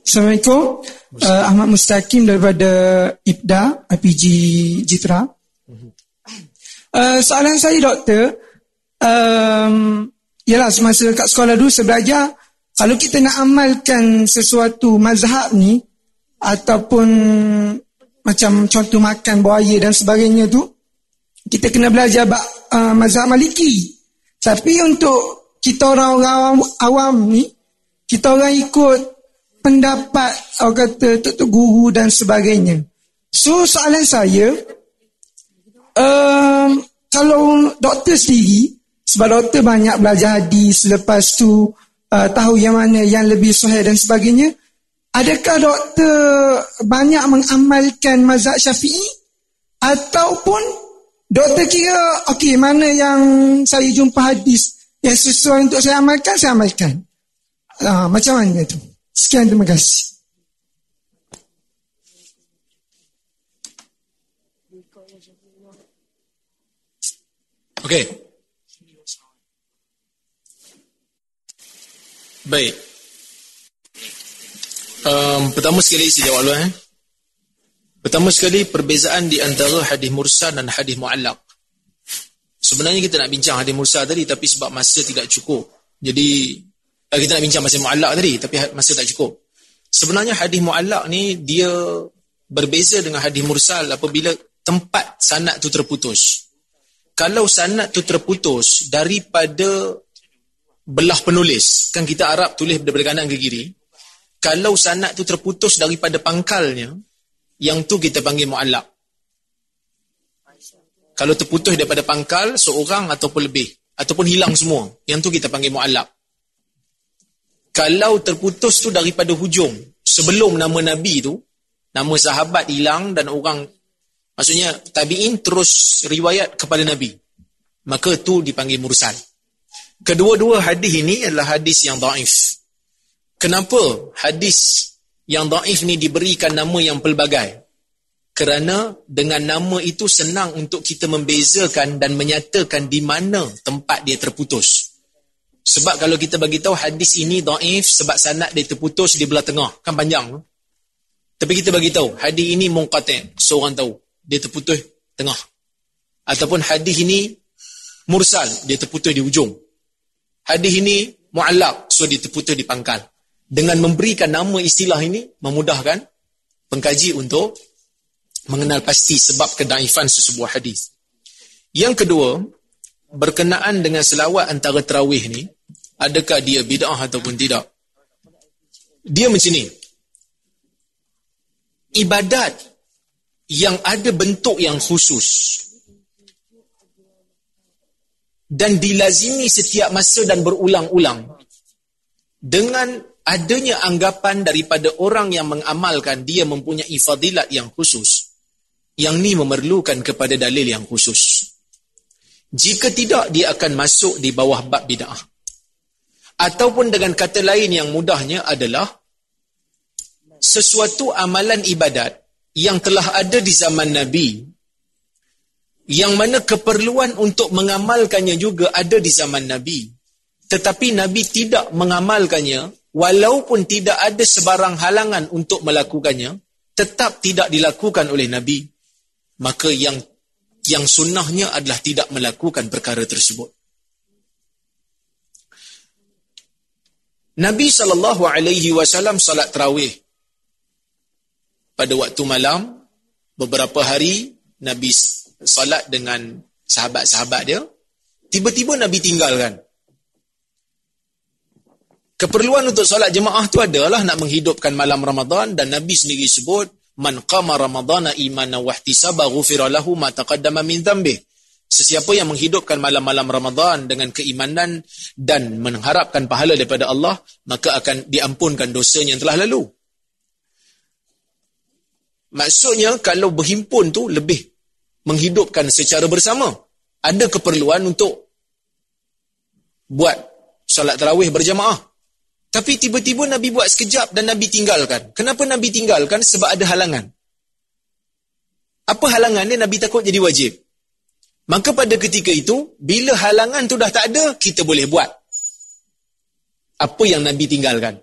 Assalamualaikum. Uh, Ahmad Mustaqim daripada IPDA, IPG Jitra. Uh, soalan saya doktor, um, ialah semasa kat sekolah dulu saya belajar, kalau kita nak amalkan sesuatu mazhab ni, ataupun macam contoh makan buaya dan sebagainya tu, kita kena belajar uh, mazhab maliki. Tapi untuk kita orang-orang awam, awam ni, kita orang ikut pendapat orang kata tok guru dan sebagainya. So soalan saya um, kalau doktor sendiri sebab doktor banyak belajar hadis selepas tu uh, tahu yang mana yang lebih sahih dan sebagainya adakah doktor banyak mengamalkan mazhab syafi'i ataupun doktor kira okey mana yang saya jumpa hadis yang sesuai untuk saya amalkan saya amalkan uh, macam mana tu Sekian terima kasih. Okey. Baik. Um, pertama sekali saya jawab dulu eh. Pertama sekali perbezaan di antara hadis mursal dan hadis muallaq. Sebenarnya kita nak bincang hadis mursal tadi tapi sebab masa tidak cukup. Jadi eh, kita nak bincang pasal muallaq tadi tapi masa tak cukup. Sebenarnya hadis muallaq ni dia berbeza dengan hadis mursal apabila tempat sanad tu terputus. Kalau sanad tu terputus daripada belah penulis, kan kita Arab tulis daripada kanan ke kiri. Kalau sanad tu terputus daripada pangkalnya, yang tu kita panggil muallaq. Kalau terputus daripada pangkal seorang ataupun lebih ataupun hilang semua, yang tu kita panggil muallaq. Kalau terputus tu daripada hujung, sebelum nama nabi tu, nama sahabat hilang dan orang maksudnya tabiin terus riwayat kepada nabi. Maka tu dipanggil mursal. Kedua-dua hadis ini adalah hadis yang dhaif. Kenapa hadis yang dhaif ni diberikan nama yang pelbagai? Kerana dengan nama itu senang untuk kita membezakan dan menyatakan di mana tempat dia terputus. Sebab kalau kita bagi tahu hadis ini dhaif sebab sanad dia terputus di belah tengah, kan panjang. Tapi kita bagi tahu hadis ini munqati', seorang tahu dia terputus tengah. Ataupun hadis ini mursal, dia terputus di ujung. Hadis ini mu'allaq, so dia terputus di pangkal. Dengan memberikan nama istilah ini memudahkan pengkaji untuk mengenal pasti sebab kedaifan sesebuah hadis. Yang kedua, berkenaan dengan selawat antara terawih ni, adakah dia bid'ah ataupun tidak? Dia macam ni. Ibadat yang ada bentuk yang khusus dan dilazimi setiap masa dan berulang-ulang. Dengan adanya anggapan daripada orang yang mengamalkan dia mempunyai fadilat yang khusus. Yang ni memerlukan kepada dalil yang khusus. Jika tidak dia akan masuk di bawah bab bid'ah. Ataupun dengan kata lain yang mudahnya adalah sesuatu amalan ibadat yang telah ada di zaman Nabi yang mana keperluan untuk mengamalkannya juga ada di zaman Nabi. Tetapi Nabi tidak mengamalkannya walaupun tidak ada sebarang halangan untuk melakukannya tetap tidak dilakukan oleh Nabi. Maka yang yang sunnahnya adalah tidak melakukan perkara tersebut. Nabi sallallahu alaihi wasallam salat tarawih. Pada waktu malam beberapa hari Nabi salat dengan sahabat-sahabat dia tiba-tiba Nabi tinggalkan Keperluan untuk solat jemaah tu adalah nak menghidupkan malam Ramadan dan Nabi sendiri sebut man qama ramadana imanan wa ihtisaba ghufira lahu ma taqaddama min dhanbi. Sesiapa yang menghidupkan malam-malam Ramadan dengan keimanan dan mengharapkan pahala daripada Allah, maka akan diampunkan dosanya yang telah lalu. Maksudnya kalau berhimpun tu lebih menghidupkan secara bersama. Ada keperluan untuk buat solat tarawih berjamaah. Tapi tiba-tiba Nabi buat sekejap dan Nabi tinggalkan. Kenapa Nabi tinggalkan? Sebab ada halangan. Apa halangan dia? Nabi takut jadi wajib. Maka pada ketika itu, bila halangan tu dah tak ada, kita boleh buat. Apa yang Nabi tinggalkan?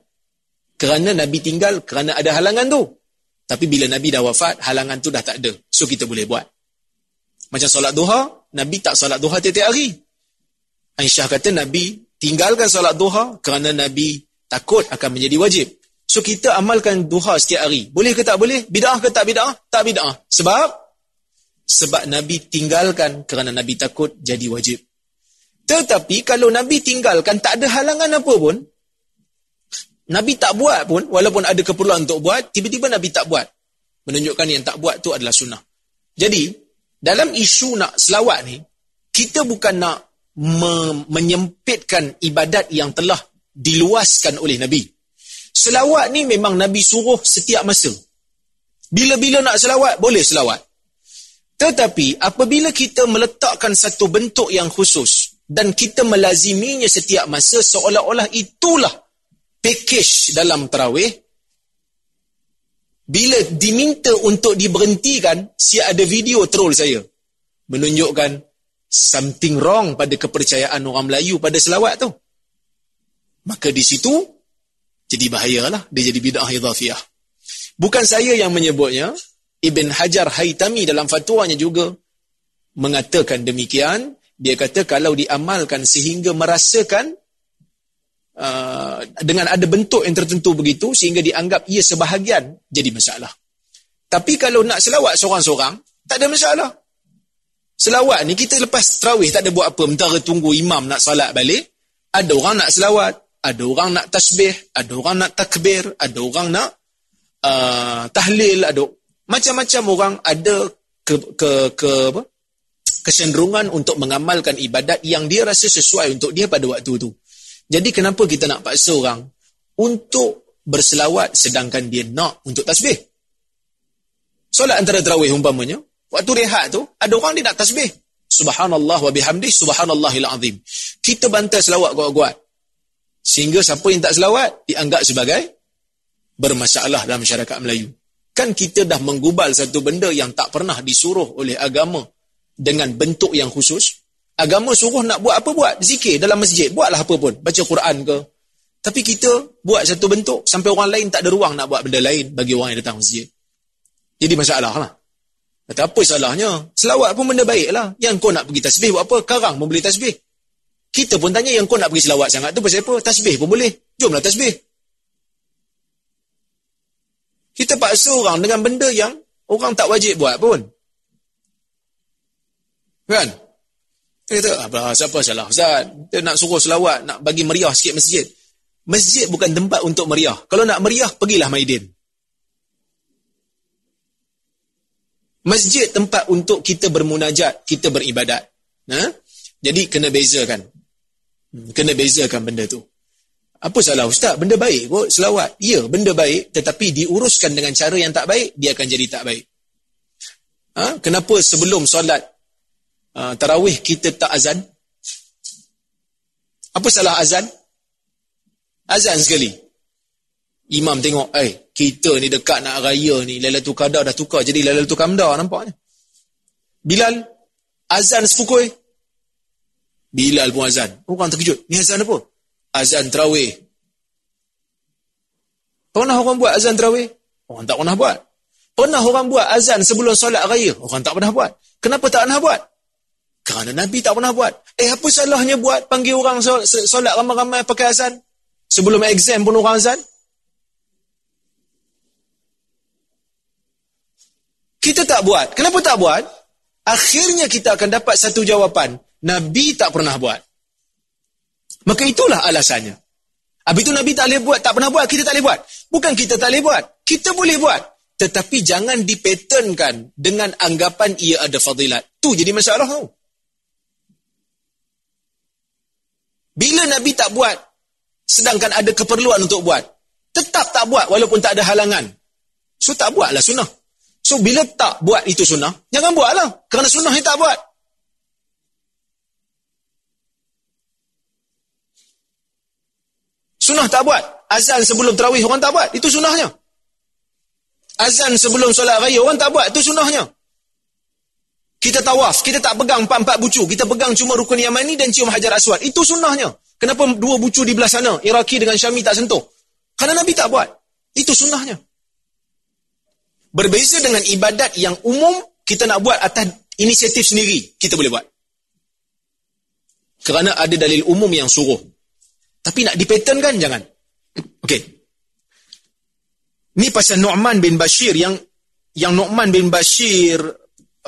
Kerana Nabi tinggal, kerana ada halangan tu. Tapi bila Nabi dah wafat, halangan tu dah tak ada. So kita boleh buat. Macam solat duha, Nabi tak solat duha tiap-tiap hari. Aisyah kata Nabi tinggalkan solat duha kerana Nabi takut akan menjadi wajib. So kita amalkan duha setiap hari. Boleh ke tak boleh? Bid'ah ke tak bid'ah? Tak bid'ah. Sebab? Sebab Nabi tinggalkan kerana Nabi takut jadi wajib. Tetapi kalau Nabi tinggalkan tak ada halangan apa pun, Nabi tak buat pun, walaupun ada keperluan untuk buat, tiba-tiba Nabi tak buat. Menunjukkan yang tak buat tu adalah sunnah. Jadi, dalam isu nak selawat ni, kita bukan nak me- menyempitkan ibadat yang telah diluaskan oleh Nabi. Selawat ni memang Nabi suruh setiap masa. Bila-bila nak selawat, boleh selawat. Tetapi apabila kita meletakkan satu bentuk yang khusus dan kita melaziminya setiap masa seolah-olah itulah package dalam terawih, bila diminta untuk diberhentikan, si ada video troll saya. Menunjukkan something wrong pada kepercayaan orang Melayu pada selawat tu. Maka di situ jadi bahayalah. Dia jadi bid'ah idhafiyah bukan saya yang menyebutnya. Ibn Hajar Haytami dalam fatwanya juga mengatakan demikian. Dia kata kalau diamalkan sehingga merasakan uh, dengan ada bentuk yang tertentu begitu sehingga dianggap ia sebahagian jadi masalah tapi kalau nak selawat seorang-seorang tak ada masalah selawat ni kita lepas terawih tak ada buat apa mentara tunggu imam nak salat balik ada orang nak selawat ada orang nak tasbih, ada orang nak takbir, ada orang nak uh, tahlil, ada macam-macam orang ada ke, ke, ke apa? kecenderungan untuk mengamalkan ibadat yang dia rasa sesuai untuk dia pada waktu itu. Jadi kenapa kita nak paksa orang untuk berselawat sedangkan dia nak untuk tasbih? Solat antara terawih umpamanya, waktu rehat tu, ada orang dia nak tasbih. Subhanallah wa bihamdih, subhanallahil azim. Kita bantai selawat kuat-kuat. Sehingga siapa yang tak selawat dianggap sebagai bermasalah dalam masyarakat Melayu. Kan kita dah menggubal satu benda yang tak pernah disuruh oleh agama dengan bentuk yang khusus. Agama suruh nak buat apa buat? Zikir dalam masjid. Buatlah apa pun. Baca Quran ke. Tapi kita buat satu bentuk sampai orang lain tak ada ruang nak buat benda lain bagi orang yang datang masjid. Jadi masalah lah. Kata apa salahnya? Selawat pun benda baik lah. Yang kau nak pergi tasbih buat apa? Karang pun boleh tasbih. Kita pun tanya yang kau nak pergi selawat sangat tu pasal apa? Tasbih pun boleh. Jomlah tasbih. Kita paksa orang dengan benda yang orang tak wajib buat pun. Kan? Dia kata, apa, siapa salah Ustaz? Dia nak suruh selawat, nak bagi meriah sikit masjid. Masjid bukan tempat untuk meriah. Kalau nak meriah, pergilah Maidin. Masjid tempat untuk kita bermunajat, kita beribadat. Ha? Jadi kena bezakan. Hmm, kena bezakan benda tu. Apa salah ustaz? Benda baik kot selawat. Ya, benda baik tetapi diuruskan dengan cara yang tak baik, dia akan jadi tak baik. Ha? Kenapa sebelum solat uh, tarawih kita tak azan? Apa salah azan? Azan sekali. Imam tengok, eh, kita ni dekat nak raya ni, Lailatul Qadar dah tukar jadi Lailatul Qamdar nampaknya. Bilal, azan sepukul. Bilal pun azan. Orang terkejut, ni azan apa? Azan terawih. Pernah orang buat azan terawih? Orang tak pernah buat. Pernah orang buat azan sebelum solat raya? Orang tak pernah buat. Kenapa tak pernah buat? Kerana Nabi tak pernah buat. Eh, apa salahnya buat panggil orang solat ramai-ramai pakai azan? Sebelum exam pun orang azan? Kita tak buat. Kenapa tak buat? Akhirnya kita akan dapat satu jawapan. Nabi tak pernah buat. Maka itulah alasannya. Habis itu Nabi tak boleh buat, tak pernah buat, kita tak boleh buat. Bukan kita tak boleh buat. Kita boleh buat. Tetapi jangan dipatternkan dengan anggapan ia ada fadilat. Tu jadi masalah tu. Bila Nabi tak buat, sedangkan ada keperluan untuk buat, tetap tak buat walaupun tak ada halangan. So tak buatlah sunnah. So bila tak buat itu sunnah, jangan buatlah. Kerana sunnah yang tak buat. Sunnah tak buat. Azan sebelum terawih orang tak buat. Itu sunnahnya. Azan sebelum solat raya orang tak buat. Itu sunnahnya. Kita tawaf. Kita tak pegang empat-empat bucu. Kita pegang cuma rukun yamani dan cium hajar aswad. Itu sunnahnya. Kenapa dua bucu di belah sana? Iraki dengan Syami tak sentuh. Kerana Nabi tak buat. Itu sunnahnya. Berbeza dengan ibadat yang umum, kita nak buat atas inisiatif sendiri, kita boleh buat. Kerana ada dalil umum yang suruh. Tapi nak dipattern kan, jangan. Okey. Ni pasal Nu'man bin Bashir yang yang Nu'man bin Bashir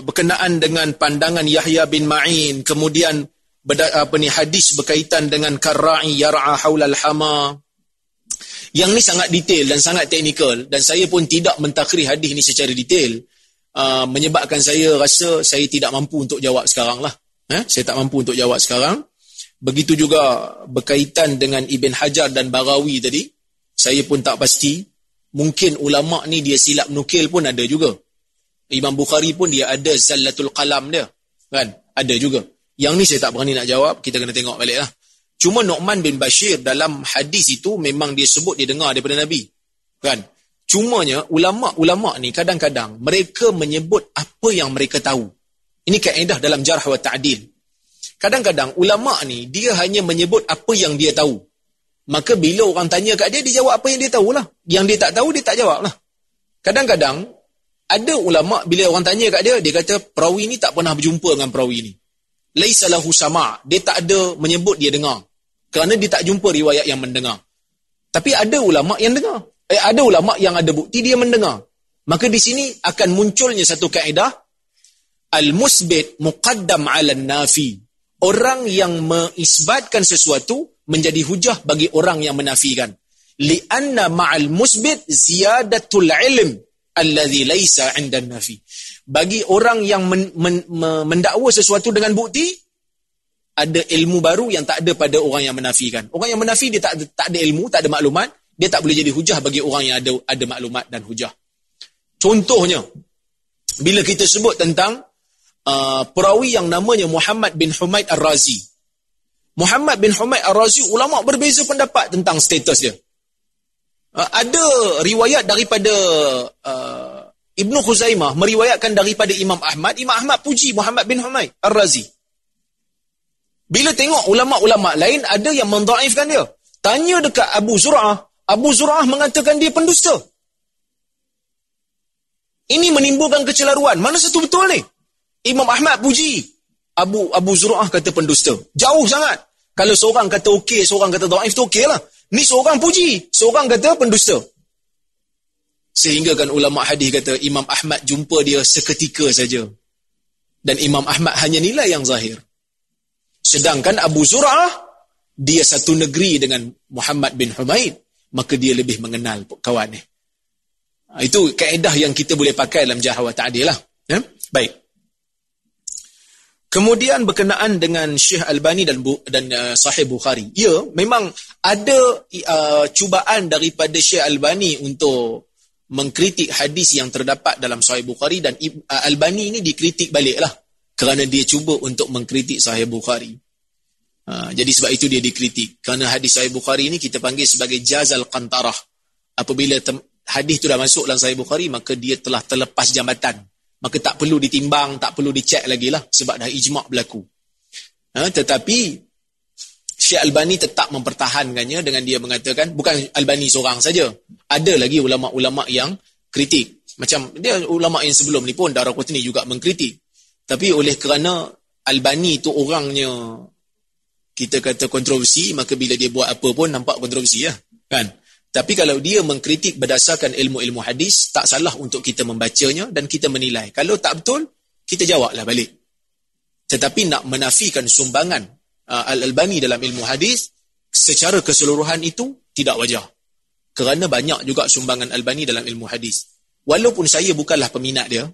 berkenaan dengan pandangan Yahya bin Ma'in, kemudian apa ni hadis berkaitan dengan karra'i yar'a haulal hama yang ni sangat detail dan sangat teknikal dan saya pun tidak mentakhiri hadis ni secara detail uh, menyebabkan saya rasa saya tidak mampu untuk jawab sekarang lah. Eh? Saya tak mampu untuk jawab sekarang. Begitu juga berkaitan dengan Ibn Hajar dan Barawi tadi, saya pun tak pasti. Mungkin ulama ni dia silap nukil pun ada juga. Imam Bukhari pun dia ada Zallatul Qalam dia. Kan? Ada juga. Yang ni saya tak berani nak jawab, kita kena tengok balik lah. Cuma Nu'man bin Bashir dalam hadis itu memang dia sebut dia dengar daripada Nabi. Kan? Cumanya ulama-ulama ni kadang-kadang mereka menyebut apa yang mereka tahu. Ini kaedah dalam jarh wa ta'dil. Kadang-kadang ulama ni dia hanya menyebut apa yang dia tahu. Maka bila orang tanya kat dia, dia jawab apa yang dia tahulah. Yang dia tak tahu, dia tak jawab lah. Kadang-kadang ada ulama bila orang tanya kat dia, dia kata perawi ni tak pernah berjumpa dengan perawi ni. Laisa lahu sama' Dia tak ada menyebut dia dengar kerana dia tak jumpa riwayat yang mendengar. Tapi ada ulama yang dengar. Eh, ada ulama yang ada bukti dia mendengar. Maka di sini akan munculnya satu kaedah al-musbit muqaddam 'ala nafi. Orang yang mengisbatkan sesuatu menjadi hujah bagi orang yang menafikan. Li'anna ma'al musbit ziyadatul ilm alladhi laysa 'inda nafi. Bagi orang yang men, men, mendakwa sesuatu dengan bukti, ada ilmu baru yang tak ada pada orang yang menafikan. Orang yang menafi dia tak ada, tak ada ilmu, tak ada maklumat, dia tak boleh jadi hujah bagi orang yang ada ada maklumat dan hujah. Contohnya, bila kita sebut tentang uh, perawi yang namanya Muhammad bin Humaid Ar-Razi. Muhammad bin Humaid Ar-Razi, ulama berbeza pendapat tentang status dia. Uh, ada riwayat daripada uh, Ibnu Khuzaimah meriwayatkan daripada Imam Ahmad, Imam Ahmad puji Muhammad bin Humaid Ar-Razi. Bila tengok ulama-ulama lain ada yang mendaifkan dia. Tanya dekat Abu Zur'ah, Abu Zur'ah mengatakan dia pendusta. Ini menimbulkan kecelaruan. Mana satu betul ni? Imam Ahmad puji. Abu Abu Zur'ah kata pendusta. Jauh sangat. Kalau seorang kata okey, seorang kata daif tu okey lah. Ni seorang puji, seorang kata pendusta. Sehingga kan ulama hadis kata Imam Ahmad jumpa dia seketika saja. Dan Imam Ahmad hanya nilai yang zahir. Sedangkan Abu Zur'ah, dia satu negeri dengan Muhammad bin Humaid, maka dia lebih mengenal kawan ni. Ha, itu kaedah yang kita boleh pakai dalam jahawa ta'adil lah. Ya? Baik. Kemudian berkenaan dengan Syekh Albani dan dan uh, Sahih Bukhari. Ya, memang ada uh, cubaan daripada Syekh Albani untuk mengkritik hadis yang terdapat dalam Sahih Bukhari dan uh, Albani ini dikritik baliklah kerana dia cuba untuk mengkritik Sahih Bukhari. Uh, jadi sebab itu dia dikritik. Kerana hadis Sahih Bukhari ini kita panggil sebagai jazal qantarah. Apabila hadis itu dah masuk dalam Sahih Bukhari maka dia telah terlepas jambatan maka tak perlu ditimbang, tak perlu dicek lagi lah sebab dah ijma' berlaku. Ha, tetapi Syekh Albani tetap mempertahankannya dengan dia mengatakan, bukan Albani seorang saja, ada lagi ulama-ulama yang kritik. Macam dia ulama yang sebelum ni pun Darah Qutni juga mengkritik. Tapi oleh kerana Albani tu orangnya kita kata kontroversi, maka bila dia buat apa pun nampak kontroversi ya. Kan? Tapi kalau dia mengkritik berdasarkan ilmu-ilmu hadis, tak salah untuk kita membacanya dan kita menilai. Kalau tak betul, kita jawablah balik. Tetapi nak menafikan sumbangan uh, Al-Albani dalam ilmu hadis, secara keseluruhan itu tidak wajar. Kerana banyak juga sumbangan Albani dalam ilmu hadis. Walaupun saya bukanlah peminat dia,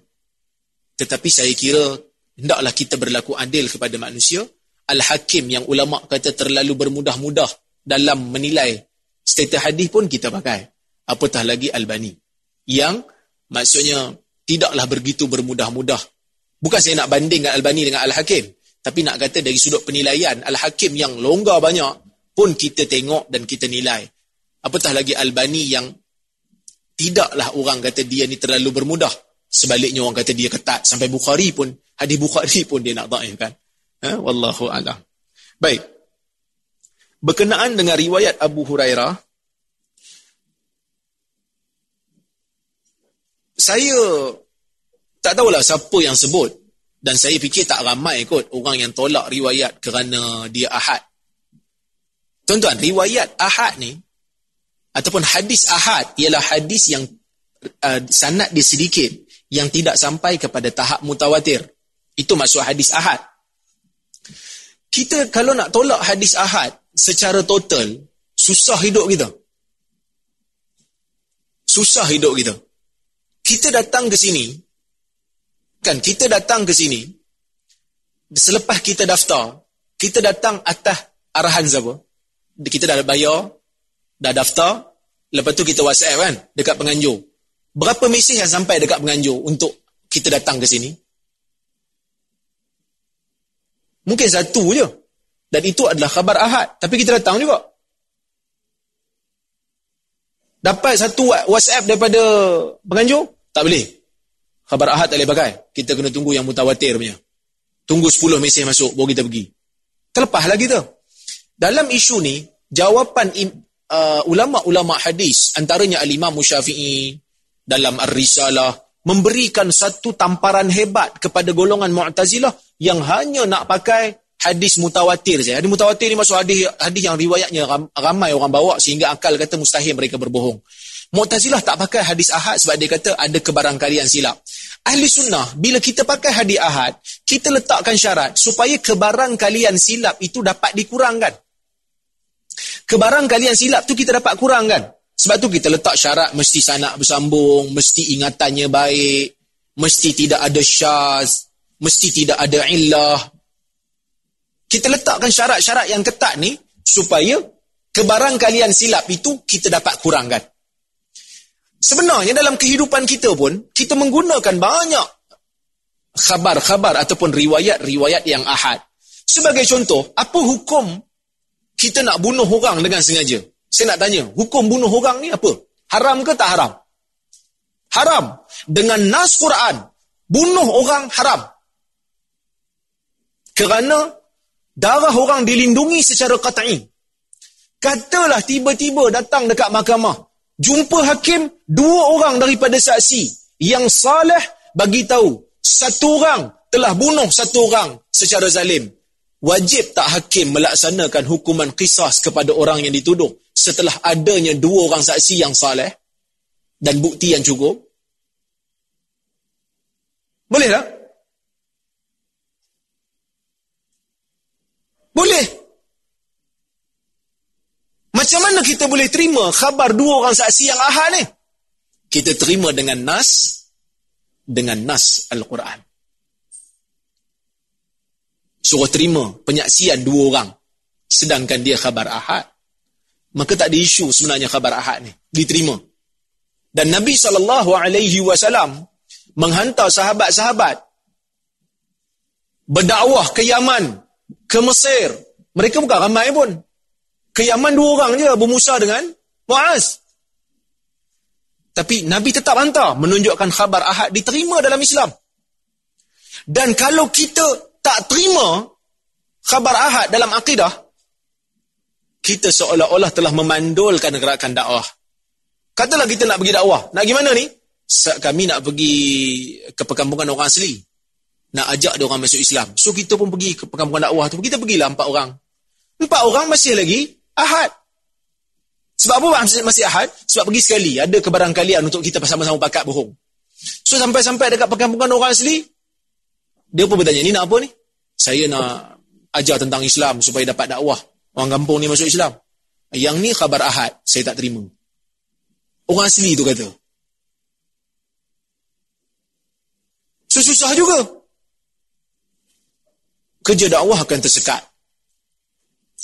tetapi saya kira hendaklah kita berlaku adil kepada manusia. Al-Hakim yang ulama kata terlalu bermudah-mudah dalam menilai status hadis pun kita pakai. Apatah lagi Albani. Yang maksudnya tidaklah begitu bermudah-mudah. Bukan saya nak bandingkan Albani dengan Al-Hakim. Tapi nak kata dari sudut penilaian, Al-Hakim yang longgar banyak pun kita tengok dan kita nilai. Apatah lagi Albani yang tidaklah orang kata dia ni terlalu bermudah. Sebaliknya orang kata dia ketat. Sampai Bukhari pun, hadis Bukhari pun dia nak daifkan. Ha? Wallahu a'lam. Baik berkenaan dengan riwayat Abu Hurairah saya tak tahulah siapa yang sebut. Dan saya fikir tak ramai kot orang yang tolak riwayat kerana dia ahad. Tuan-tuan riwayat ahad ni ataupun hadis ahad ialah hadis yang uh, sanad dia sedikit yang tidak sampai kepada tahap mutawatir. Itu maksud hadis ahad. Kita kalau nak tolak hadis ahad secara total susah hidup kita. Susah hidup kita. Kita datang ke sini, kan kita datang ke sini, selepas kita daftar, kita datang atas arahan siapa? Kita dah bayar, dah daftar, lepas tu kita WhatsApp kan, dekat penganjur. Berapa mesej yang sampai dekat penganjur untuk kita datang ke sini? Mungkin satu je. Dan itu adalah khabar ahad. Tapi kita datang juga. Dapat satu WhatsApp daripada penganjur? Tak boleh. Khabar ahad tak boleh pakai. Kita kena tunggu yang mutawatir punya. Tunggu 10 mesej masuk, baru kita pergi. Terlepaslah kita. Dalam isu ni, jawapan uh, ulama-ulama hadis, antaranya Al-Imam Syafi'i dalam Ar-Risalah, memberikan satu tamparan hebat kepada golongan Mu'tazilah yang hanya nak pakai hadis mutawatir saja. Hadis mutawatir ni maksud hadis hadis yang riwayatnya ramai orang bawa sehingga akal kata mustahil mereka berbohong. Mu'tazilah tak pakai hadis ahad sebab dia kata ada kebarangkalian silap. Ahli sunnah, bila kita pakai hadis ahad, kita letakkan syarat supaya kebarangkalian silap itu dapat dikurangkan. Kebarangkalian silap tu kita dapat kurangkan. Sebab tu kita letak syarat mesti sanak bersambung, mesti ingatannya baik, mesti tidak ada syaz, mesti tidak ada illah, kita letakkan syarat-syarat yang ketat ni supaya kebarangkalian silap itu kita dapat kurangkan. Sebenarnya dalam kehidupan kita pun, kita menggunakan banyak khabar-khabar ataupun riwayat-riwayat yang ahad. Sebagai contoh, apa hukum kita nak bunuh orang dengan sengaja? Saya nak tanya, hukum bunuh orang ni apa? Haram ke tak haram? Haram. Dengan nas Quran, bunuh orang haram. Kerana darah orang dilindungi secara qat'i. Katalah tiba-tiba datang dekat mahkamah, jumpa hakim dua orang daripada saksi yang salih bagi tahu satu orang telah bunuh satu orang secara zalim. Wajib tak hakim melaksanakan hukuman kisah kepada orang yang dituduh setelah adanya dua orang saksi yang salih dan bukti yang cukup? Boleh tak? Boleh. Macam mana kita boleh terima khabar dua orang saksi yang ahad ni? Kita terima dengan nas, dengan nas Al-Quran. Suruh terima penyaksian dua orang. Sedangkan dia khabar ahad. Maka tak ada isu sebenarnya khabar ahad ni. Diterima. Dan Nabi SAW menghantar sahabat-sahabat berdakwah ke Yaman, ke Mesir. Mereka bukan ramai pun. Ke Yaman dua orang je, Abu Musa dengan Muaz. Tapi Nabi tetap hantar menunjukkan khabar ahad diterima dalam Islam. Dan kalau kita tak terima khabar ahad dalam akidah, kita seolah-olah telah memandulkan gerakan dakwah. Katalah kita nak pergi dakwah. Nak pergi mana ni? Kami nak pergi ke perkampungan orang asli nak ajak dia orang masuk Islam. So kita pun pergi ke perkampungan dakwah tu. Kita pergilah empat orang. Empat orang masih lagi ahad. Sebab apa masih ahad? Sebab pergi sekali. Ada kebarangkalian untuk kita sama-sama pakat bohong. So sampai-sampai dekat perkampungan orang asli, dia pun bertanya, ni nak apa ni? Saya nak ajar tentang Islam supaya dapat dakwah. Orang kampung ni masuk Islam. Yang ni khabar ahad, saya tak terima. Orang asli tu kata. So susah juga kerja dakwah akan tersekat.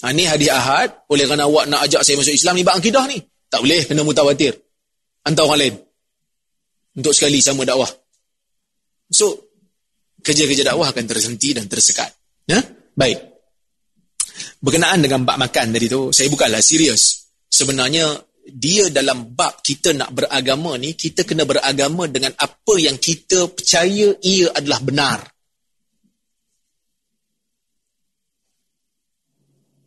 Ha, ni hadiah ahad, oleh kerana awak nak ajak saya masuk Islam ni bak akidah ni. Tak boleh, kena mutawatir. Hantar orang lain. Untuk sekali sama dakwah. So, kerja-kerja dakwah akan terhenti dan tersekat. Ya? Baik. Berkenaan dengan bab makan tadi tu, saya bukanlah serius. Sebenarnya, dia dalam bab kita nak beragama ni, kita kena beragama dengan apa yang kita percaya ia adalah benar.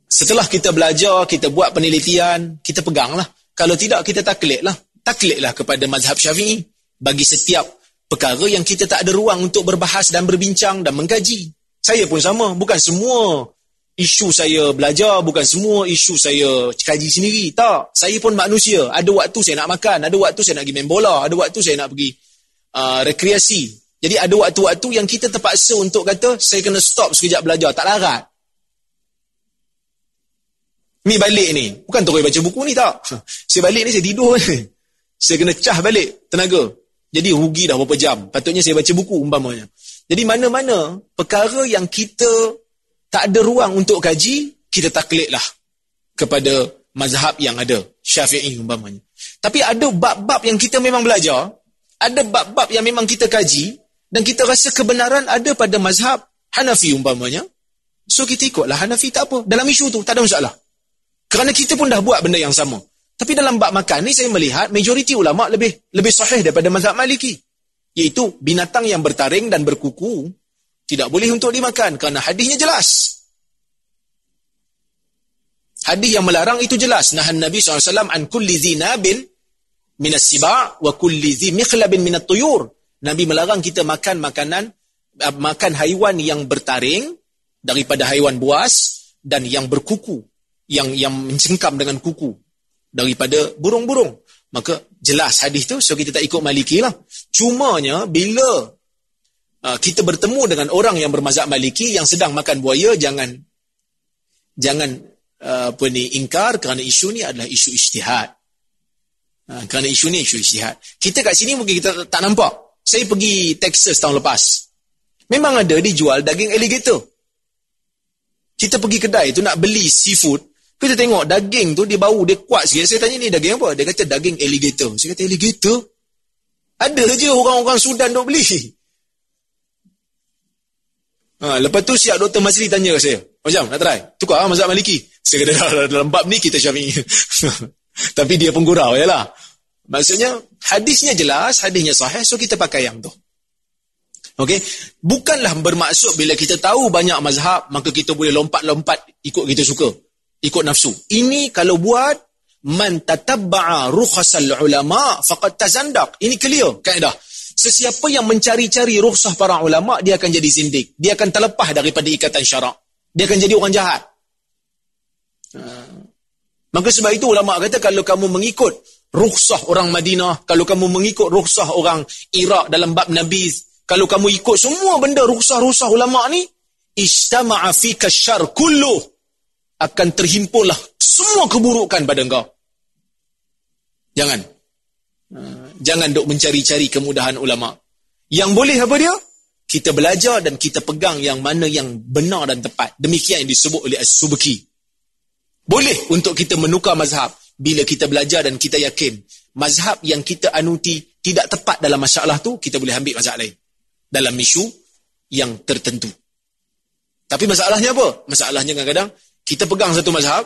Setelah kita belajar, kita buat penelitian, kita peganglah. Kalau tidak, kita taklidlah. Taklidlah kepada mazhab syafi'i. Bagi setiap perkara yang kita tak ada ruang untuk berbahas dan berbincang dan mengkaji. Saya pun sama. Bukan semua isu saya belajar, bukan semua isu saya kaji sendiri. Tak. Saya pun manusia. Ada waktu saya nak makan, ada waktu saya nak pergi main bola, ada waktu saya nak pergi uh, rekreasi. Jadi ada waktu-waktu yang kita terpaksa untuk kata, saya kena stop sekejap belajar. Tak larat. Mi balik ni. Bukan terus baca buku ni tak. Saya balik ni saya tidur ni. Saya kena cah balik tenaga. Jadi rugi dah berapa jam. Patutnya saya baca buku umpamanya. Jadi mana-mana perkara yang kita tak ada ruang untuk kaji, kita taklid lah kepada mazhab yang ada. Syafi'i umpamanya. Tapi ada bab-bab yang kita memang belajar. Ada bab-bab yang memang kita kaji. Dan kita rasa kebenaran ada pada mazhab Hanafi umpamanya. So kita ikutlah Hanafi tak apa. Dalam isu tu tak ada masalah. Kerana kita pun dah buat benda yang sama. Tapi dalam bab makan ni saya melihat majoriti ulama lebih lebih sahih daripada mazhab Maliki. Iaitu binatang yang bertaring dan berkuku tidak boleh untuk dimakan kerana hadisnya jelas. Hadis yang melarang itu jelas. Nahan Nabi SAW an kulli zinabin minas siba' wa kulli zi mikhlabin minat tuyur. Nabi melarang kita makan makanan makan haiwan yang bertaring daripada haiwan buas dan yang berkuku yang yang mencengkam dengan kuku daripada burung-burung. Maka jelas hadis tu so kita tak ikut Maliki lah. Cumanya bila uh, kita bertemu dengan orang yang bermazhab Maliki yang sedang makan buaya jangan jangan uh, apa ni ingkar kerana isu ni adalah isu ijtihad. Uh, kerana isu ni isu ijtihad. Kita kat sini mungkin kita tak nampak. Saya pergi Texas tahun lepas. Memang ada dijual daging alligator. Kita pergi kedai tu nak beli seafood, kita tengok daging tu dia bau, dia kuat sikit. Saya tanya ni daging apa? Dia kata daging alligator. Saya kata alligator? Ada je orang-orang Sudan duk beli. Ha, lepas tu siap Dr. Masri tanya ke saya. Macam nak try? Tukar lah mazhab maliki. Saya kata [LAUGHS] dalam, bab ni kita syafi'i. [LAUGHS] Tapi dia penggurau je lah. Maksudnya hadisnya jelas, hadisnya sahih. So kita pakai yang tu. Okay? Bukanlah bermaksud bila kita tahu banyak mazhab, maka kita boleh lompat-lompat ikut kita suka ikut nafsu. Ini kalau buat man tatabba'a rukhsal ulama faqad tazandaq. Ini clear kaedah. Sesiapa yang mencari-cari rukhsah para ulama dia akan jadi zindik. Dia akan terlepas daripada ikatan syarak. Dia akan jadi orang jahat. Ha. Maka sebab itu ulama kata kalau kamu mengikut rukhsah orang Madinah, kalau kamu mengikut rukhsah orang Iraq dalam bab Nabi, kalau kamu ikut semua benda rukhsah-rukhsah ulama ni, istama'a fika syar kulluh akan terhimpunlah semua keburukan pada engkau. Jangan. Uh, jangan duk mencari-cari kemudahan ulama. Yang boleh apa dia? Kita belajar dan kita pegang yang mana yang benar dan tepat. Demikian yang disebut oleh As-Subki. Boleh untuk kita menukar mazhab bila kita belajar dan kita yakin mazhab yang kita anuti tidak tepat dalam masalah tu, kita boleh ambil mazhab lain. Dalam isu yang tertentu. Tapi masalahnya apa? Masalahnya kadang-kadang kita pegang satu mazhab,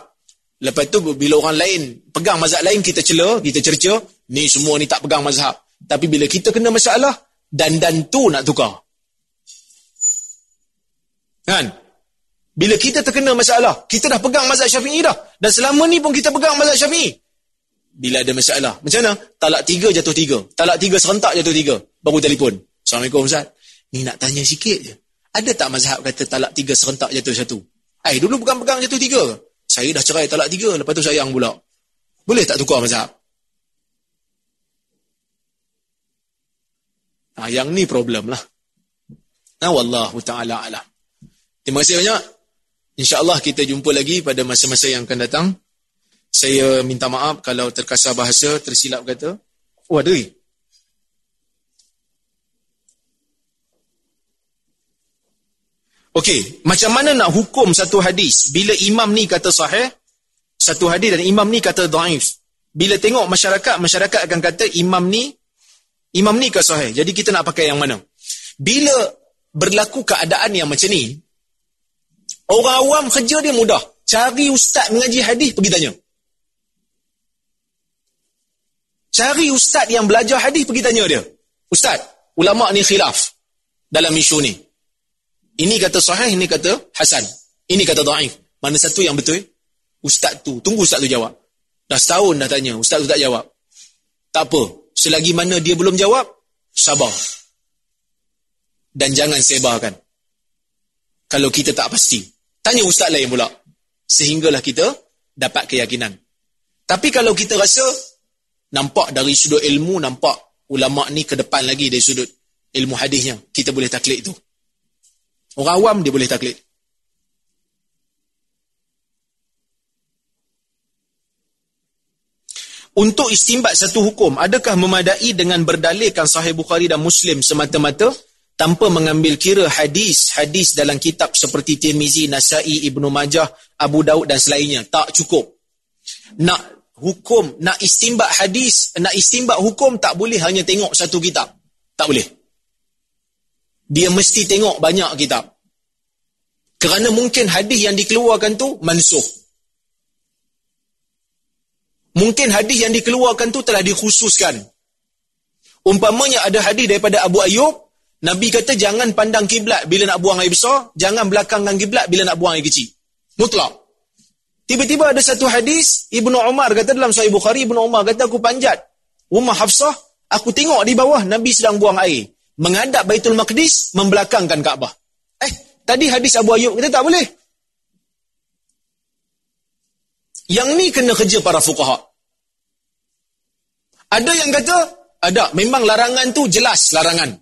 lepas tu bila orang lain pegang mazhab lain, kita cela, kita cerca, ni semua ni tak pegang mazhab. Tapi bila kita kena masalah, dan dan tu nak tukar. Kan? Bila kita terkena masalah, kita dah pegang mazhab syafi'i dah. Dan selama ni pun kita pegang mazhab syafi'i. Bila ada masalah. Macam mana? Talak tiga jatuh tiga. Talak tiga serentak jatuh tiga. Baru telefon. Assalamualaikum Ustaz. Ni nak tanya sikit je. Ada tak mazhab kata talak tiga serentak jatuh satu? Eh, dulu pegang-pegang jatuh tiga. Saya dah cerai talak tiga. Lepas tu sayang pula. Boleh tak tukar mazhab? Ha, yang ni problem lah. Nah, wallahu ta'ala alam. Terima kasih banyak. InsyaAllah kita jumpa lagi pada masa-masa yang akan datang. Saya minta maaf kalau terkasar bahasa, tersilap kata. Oh, ada ni? Okey, macam mana nak hukum satu hadis bila imam ni kata sahih, satu hadis dan imam ni kata daif. Bila tengok masyarakat, masyarakat akan kata imam ni, imam ni ke sahih. Jadi kita nak pakai yang mana? Bila berlaku keadaan yang macam ni, Orang awam kerja dia mudah. Cari ustaz mengaji hadis, pergi tanya. Cari ustaz yang belajar hadis, pergi tanya dia. Ustaz, ulama ni khilaf dalam isu ni. Ini kata sahih, ini kata hasan. Ini kata da'if. Mana satu yang betul? Ustaz tu, tunggu ustaz tu jawab. Dah setahun dah tanya, ustaz tu tak jawab. Tak apa, selagi mana dia belum jawab, sabar. Dan jangan sebarkan. Kalau kita tak pasti. Tanya ustaz lain pula. Sehinggalah kita dapat keyakinan. Tapi kalau kita rasa nampak dari sudut ilmu, nampak ulama ni ke depan lagi dari sudut ilmu hadisnya, kita boleh taklid itu. Orang awam dia boleh taklid. Untuk istimbat satu hukum, adakah memadai dengan berdalilkan sahih Bukhari dan Muslim semata-mata tanpa mengambil kira hadis-hadis dalam kitab seperti Tirmizi, Nasai, Ibnu Majah, Abu Daud dan selainnya. Tak cukup. Nak hukum, nak istimbat hadis, nak istimbat hukum tak boleh hanya tengok satu kitab. Tak boleh. Dia mesti tengok banyak kitab. Kerana mungkin hadis yang dikeluarkan tu mansuh. Mungkin hadis yang dikeluarkan tu telah dikhususkan. Umpamanya ada hadis daripada Abu Ayyub, Nabi kata jangan pandang kiblat bila nak buang air besar, jangan belakangkan kiblat bila nak buang air kecil. Mutlak. Tiba-tiba ada satu hadis, Ibnu Umar kata dalam Sahih Bukhari, Ibnu Umar kata aku panjat rumah Hafsah, aku tengok di bawah Nabi sedang buang air. Menghadap Baitul Maqdis, membelakangkan Kaabah. Eh, tadi hadis Abu Ayyub kata tak boleh. Yang ni kena kerja para fukaha. Ada yang kata, ada, memang larangan tu jelas larangan.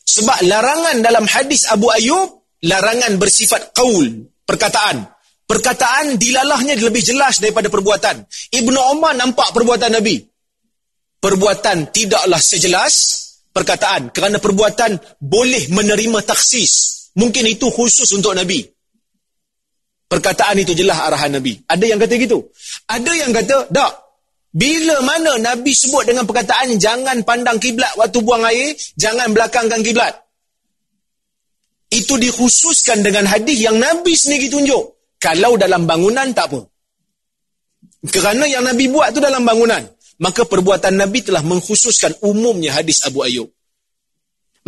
Sebab larangan dalam hadis Abu Ayyub, larangan bersifat qaul, perkataan. Perkataan dilalahnya lebih jelas daripada perbuatan. Ibnu Umar nampak perbuatan Nabi. Perbuatan tidaklah sejelas perkataan. Kerana perbuatan boleh menerima taksis. Mungkin itu khusus untuk Nabi. Perkataan itu jelas arahan Nabi. Ada yang kata gitu. Ada yang kata, tak. Bila mana Nabi sebut dengan perkataan jangan pandang kiblat waktu buang air, jangan belakangkan kiblat. Itu dikhususkan dengan hadis yang Nabi sendiri tunjuk. Kalau dalam bangunan tak apa. Kerana yang Nabi buat tu dalam bangunan, maka perbuatan Nabi telah mengkhususkan umumnya hadis Abu Ayyub.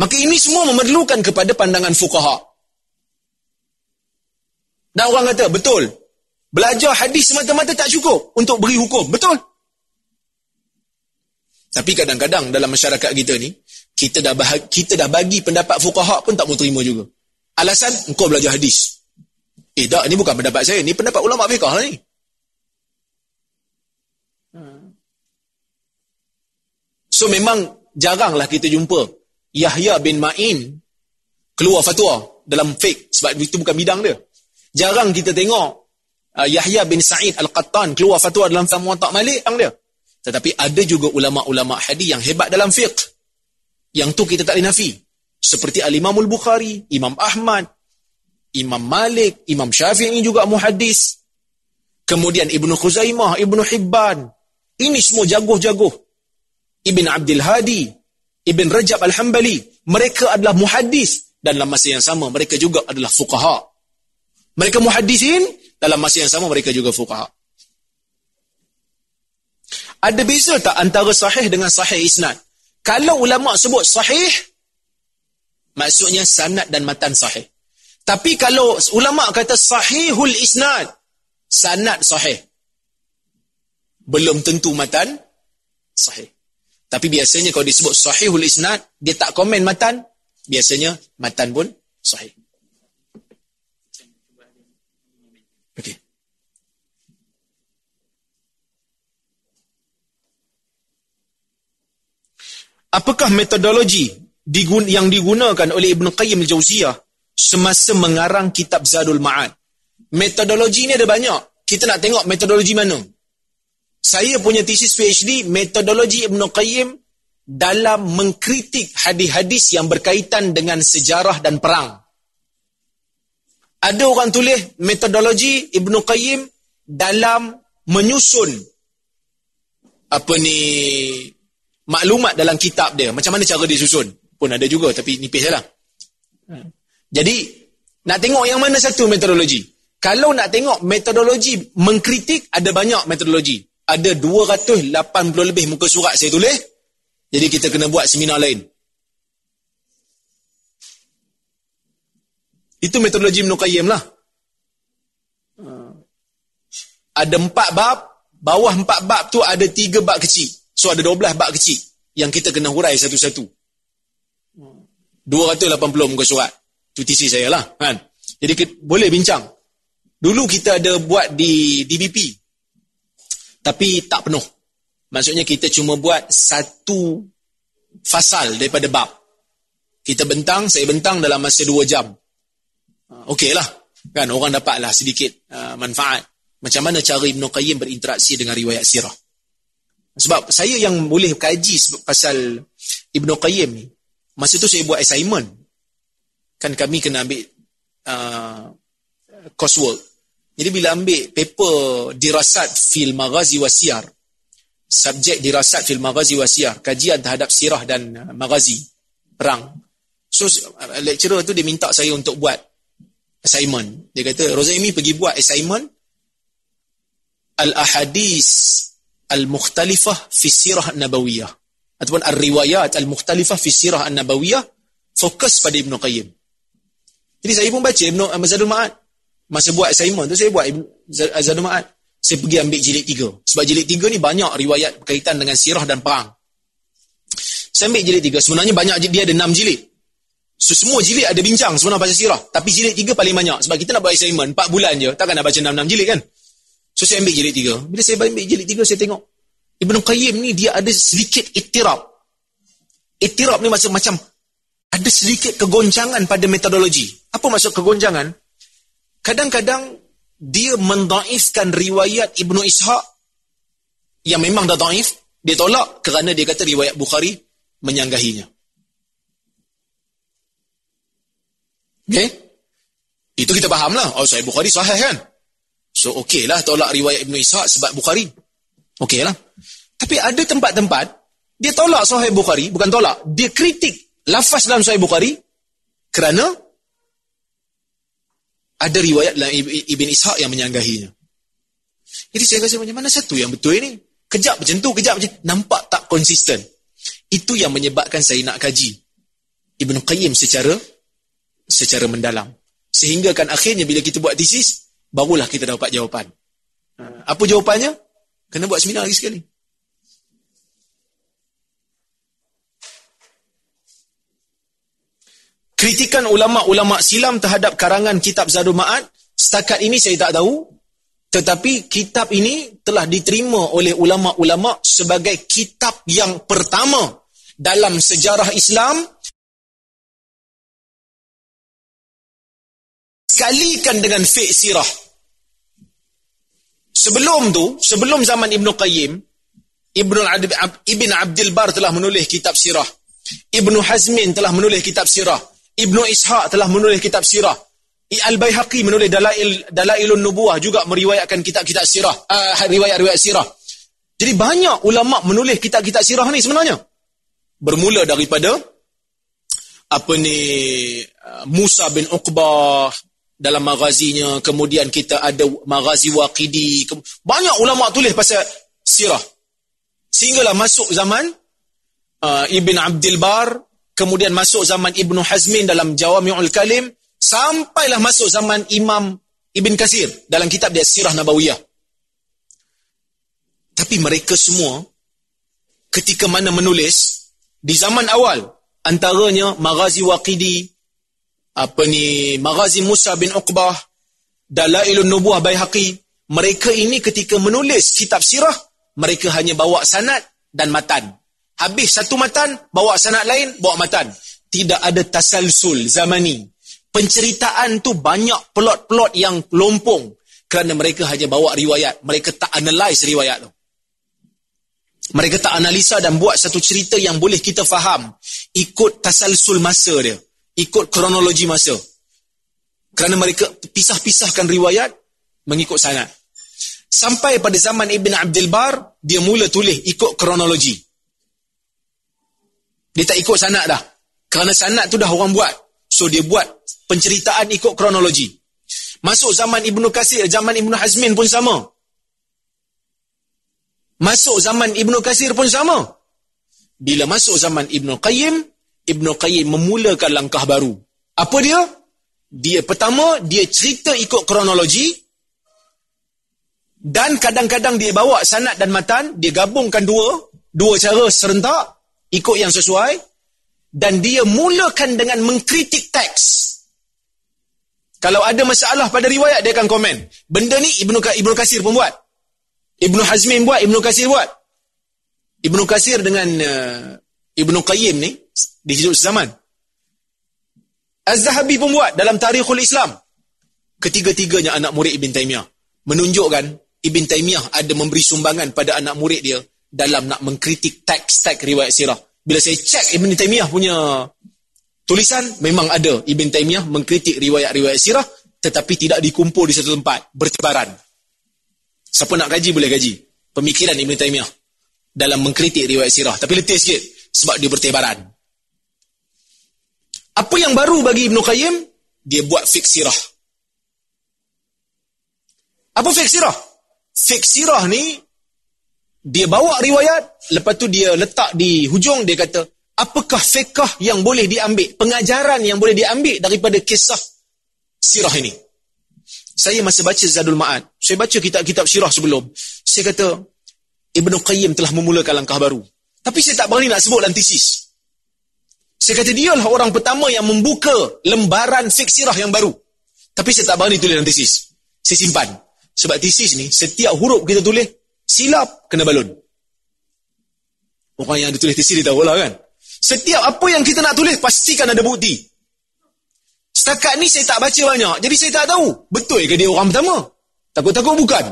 Maka ini semua memerlukan kepada pandangan fukaha. Dan orang kata, betul. Belajar hadis semata-mata tak cukup untuk beri hukum. Betul. Tapi kadang-kadang dalam masyarakat kita ni, kita dah bahag, kita dah bagi pendapat fuqaha pun tak mau terima juga. Alasan engkau belajar hadis. Eh tak, ini bukan pendapat saya, ini pendapat ulama fiqh lah ni. So memang jaranglah kita jumpa Yahya bin Ma'in keluar fatwa dalam fiqh sebab itu bukan bidang dia. Jarang kita tengok uh, Yahya bin Sa'id Al-Qattan keluar fatwa dalam Muwatta Malik ang dia. Tetapi ada juga ulama-ulama hadis yang hebat dalam fiqh. Yang tu kita tak boleh nafi. Seperti Al-Imam Al-Bukhari, Imam Ahmad, Imam Malik, Imam Syafi'i juga muhaddis. Kemudian Ibnu Khuzaimah, Ibnu Hibban. Ini semua jagoh-jagoh. Ibn Abdul Hadi, Ibn Rajab Al-Hambali. Mereka adalah muhaddis. Dan dalam masa yang sama, mereka juga adalah fuqaha. Mereka muhaddisin, dalam masa yang sama mereka juga fuqaha. Ada beza tak antara sahih dengan sahih isnad? Kalau ulama sebut sahih, maksudnya sanad dan matan sahih. Tapi kalau ulama kata sahihul isnad, sanad sahih. Belum tentu matan sahih. Tapi biasanya kalau disebut sahihul isnad, dia tak komen matan, biasanya matan pun sahih. Okey. Apakah metodologi yang digunakan oleh Ibn Qayyim al-Jawziyah semasa mengarang kitab Zadul Ma'ad? Metodologi ni ada banyak. Kita nak tengok metodologi mana. Saya punya thesis PhD, metodologi Ibn Qayyim dalam mengkritik hadis-hadis yang berkaitan dengan sejarah dan perang. Ada orang tulis metodologi Ibn Qayyim dalam menyusun apa ni maklumat dalam kitab dia. Macam mana cara dia susun? Pun ada juga tapi nipis lah. Jadi, nak tengok yang mana satu metodologi? Kalau nak tengok metodologi mengkritik, ada banyak metodologi. Ada 280 lebih muka surat saya tulis. Jadi kita kena buat seminar lain. Itu metodologi Ibn Qayyim lah. Ada empat bab, bawah empat bab tu ada tiga bab kecil. So ada 12 bab kecil yang kita kena hurai satu-satu. 280 muka surat. Tu tisi saya lah. Kan? Jadi kita, boleh bincang. Dulu kita ada buat di DBP. Tapi tak penuh. Maksudnya kita cuma buat satu fasal daripada bab. Kita bentang, saya bentang dalam masa dua jam. Okey lah. Kan orang dapatlah sedikit uh, manfaat. Macam mana cara Ibn Qayyim berinteraksi dengan riwayat sirah. Sebab saya yang boleh kaji pasal Ibn Qayyim ni, masa tu saya buat assignment. Kan kami kena ambil uh, coursework. Jadi bila ambil paper dirasat fil maghazi wasiar, subjek dirasat fil maghazi wasiar, kajian terhadap sirah dan uh, maghazi, perang. So lecturer tu dia minta saya untuk buat assignment. Dia kata, Rozaimi pergi buat assignment al-ahadis al-mukhtalifah fi sirah nabawiyah ataupun al-riwayat al-mukhtalifah fi sirah nabawiyah fokus pada Ibn Qayyim. Jadi saya pun baca Ibn Zadul Ma'ad. Masa buat assignment tu saya buat Ibn Zadul Ma'ad. Saya pergi ambil jilid tiga. Sebab jilid tiga ni banyak riwayat berkaitan dengan sirah dan perang. Saya ambil jilid tiga. Sebenarnya banyak dia ada enam jilid. So, semua jilid ada bincang sebenarnya pasal sirah. Tapi jilid tiga paling banyak. Sebab kita nak buat assignment empat bulan je. Takkan nak baca enam-enam jilid kan? So saya ambil jilid tiga. Bila saya ambil jilid tiga, saya tengok. Ibn Qayyim ni dia ada sedikit itirab. Itirab ni maksud macam ada sedikit kegoncangan pada metodologi. Apa maksud kegoncangan? Kadang-kadang dia mendaifkan riwayat Ibn Ishaq yang memang dah daif. Dia tolak kerana dia kata riwayat Bukhari menyanggahinya. Okay? Itu kita faham lah. Oh, saya Bukhari sahih kan? So okey lah tolak riwayat Ibn Ishaq sebab Bukhari. Okey lah. Tapi ada tempat-tempat, dia tolak Sahih Bukhari, bukan tolak, dia kritik lafaz dalam Sahih Bukhari kerana ada riwayat dalam Ibn Ishaq yang menyanggahinya. Jadi saya rasa macam mana satu yang betul ini? Kejap macam tu, kejap macam Nampak tak konsisten. Itu yang menyebabkan saya nak kaji Ibn Qayyim secara secara mendalam. Sehingga kan akhirnya bila kita buat tesis, barulah kita dapat jawapan. Apa jawapannya? Kena buat seminar lagi sekali. Kritikan ulama-ulama silam terhadap karangan kitab Zadul Ma'ad, setakat ini saya tak tahu, tetapi kitab ini telah diterima oleh ulama-ulama sebagai kitab yang pertama dalam sejarah Islam sekalikan dengan fiqh sirah Sebelum tu, sebelum zaman Ibn Qayyim, Ibn, Ibn Abdul Bar telah menulis kitab sirah. Ibn Hazmin telah menulis kitab sirah. Ibn Ishaq telah menulis kitab sirah. Al-Bayhaqi menulis Dalail Dalailun Nubuah juga meriwayatkan kitab-kitab sirah, uh, riwayat-riwayat sirah. Jadi banyak ulama menulis kitab-kitab sirah ni sebenarnya. Bermula daripada apa ni uh, Musa bin Uqbah dalam magazinya, kemudian kita ada magazi Waqidi. Banyak ulama tulis pasal sirah. Sehinggalah masuk zaman uh, Ibn Abdul Bar, kemudian masuk zaman Ibn Hazmin dalam Jawami'ul Kalim, sampailah masuk zaman Imam Ibn Kasir dalam kitab dia Sirah Nabawiyah. Tapi mereka semua ketika mana menulis di zaman awal antaranya Maghazi Waqidi apa ni Maghazi Musa bin Uqbah Dalailun Nubuah Baihaqi mereka ini ketika menulis kitab sirah mereka hanya bawa sanad dan matan habis satu matan bawa sanad lain bawa matan. Tidak ada tasalsul zamani. Penceritaan tu banyak plot-plot yang lompong. Kerana mereka hanya bawa riwayat. Mereka tak analyze riwayat tu. Mereka tak analisa dan buat satu cerita yang boleh kita faham. Ikut tasalsul masa dia. Ikut kronologi masa. Kerana mereka pisah-pisahkan riwayat mengikut sanad. Sampai pada zaman Ibn Abdul Bar, dia mula tulis ikut kronologi. Dia tak ikut sanad dah. Kerana sanad tu dah orang buat. So dia buat penceritaan ikut kronologi. Masuk zaman Ibn Qasir, zaman Ibn Hazmin pun sama. Masuk zaman Ibn Qasir pun sama. Bila masuk zaman Ibn Qayyim, Ibn Qayyim memulakan langkah baru. Apa dia? Dia pertama, dia cerita ikut kronologi dan kadang-kadang dia bawa sanad dan matan, dia gabungkan dua, dua cara serentak, ikut yang sesuai dan dia mulakan dengan mengkritik teks. Kalau ada masalah pada riwayat, dia akan komen. Benda ni Ibn, Ibn Qasir pun buat. Ibn Hazmin buat, Ibn Qasir buat. Ibn Qasir dengan uh, Ibn Qayyim ni, di hidup zaman. Az-Zahabi pun buat dalam Tarikhul Islam. Ketiga-tiganya anak murid Ibn Taymiyah. Menunjukkan Ibn Taymiyah ada memberi sumbangan pada anak murid dia dalam nak mengkritik teks-teks riwayat sirah. Bila saya cek Ibn Taymiyah punya tulisan, memang ada Ibn Taymiyah mengkritik riwayat-riwayat sirah tetapi tidak dikumpul di satu tempat, bertebaran. Siapa nak gaji boleh gaji. Pemikiran Ibn Taymiyah dalam mengkritik riwayat sirah. Tapi letih sikit sebab dia bertebaran. Apa yang baru bagi Ibn Qayyim? Dia buat fik sirah. Apa fik sirah? Fik sirah ni, dia bawa riwayat, lepas tu dia letak di hujung, dia kata, apakah fiqah yang boleh diambil, pengajaran yang boleh diambil daripada kisah sirah ini. Saya masih baca Zadul Ma'ad. Saya baca kitab-kitab sirah sebelum. Saya kata, Ibn Qayyim telah memulakan langkah baru. Tapi saya tak berani nak sebut dalam tesis. Saya kata dia lah orang pertama yang membuka lembaran fiksirah yang baru. Tapi saya tak berani tulis dalam tesis. Saya simpan. Sebab tesis ni, setiap huruf kita tulis, silap, kena balon. Orang yang ada tulis tesis, dia tahu lah kan. Setiap apa yang kita nak tulis, pastikan ada bukti. Setakat ni saya tak baca banyak. Jadi saya tak tahu. Betul ke dia orang pertama? Takut-takut bukan.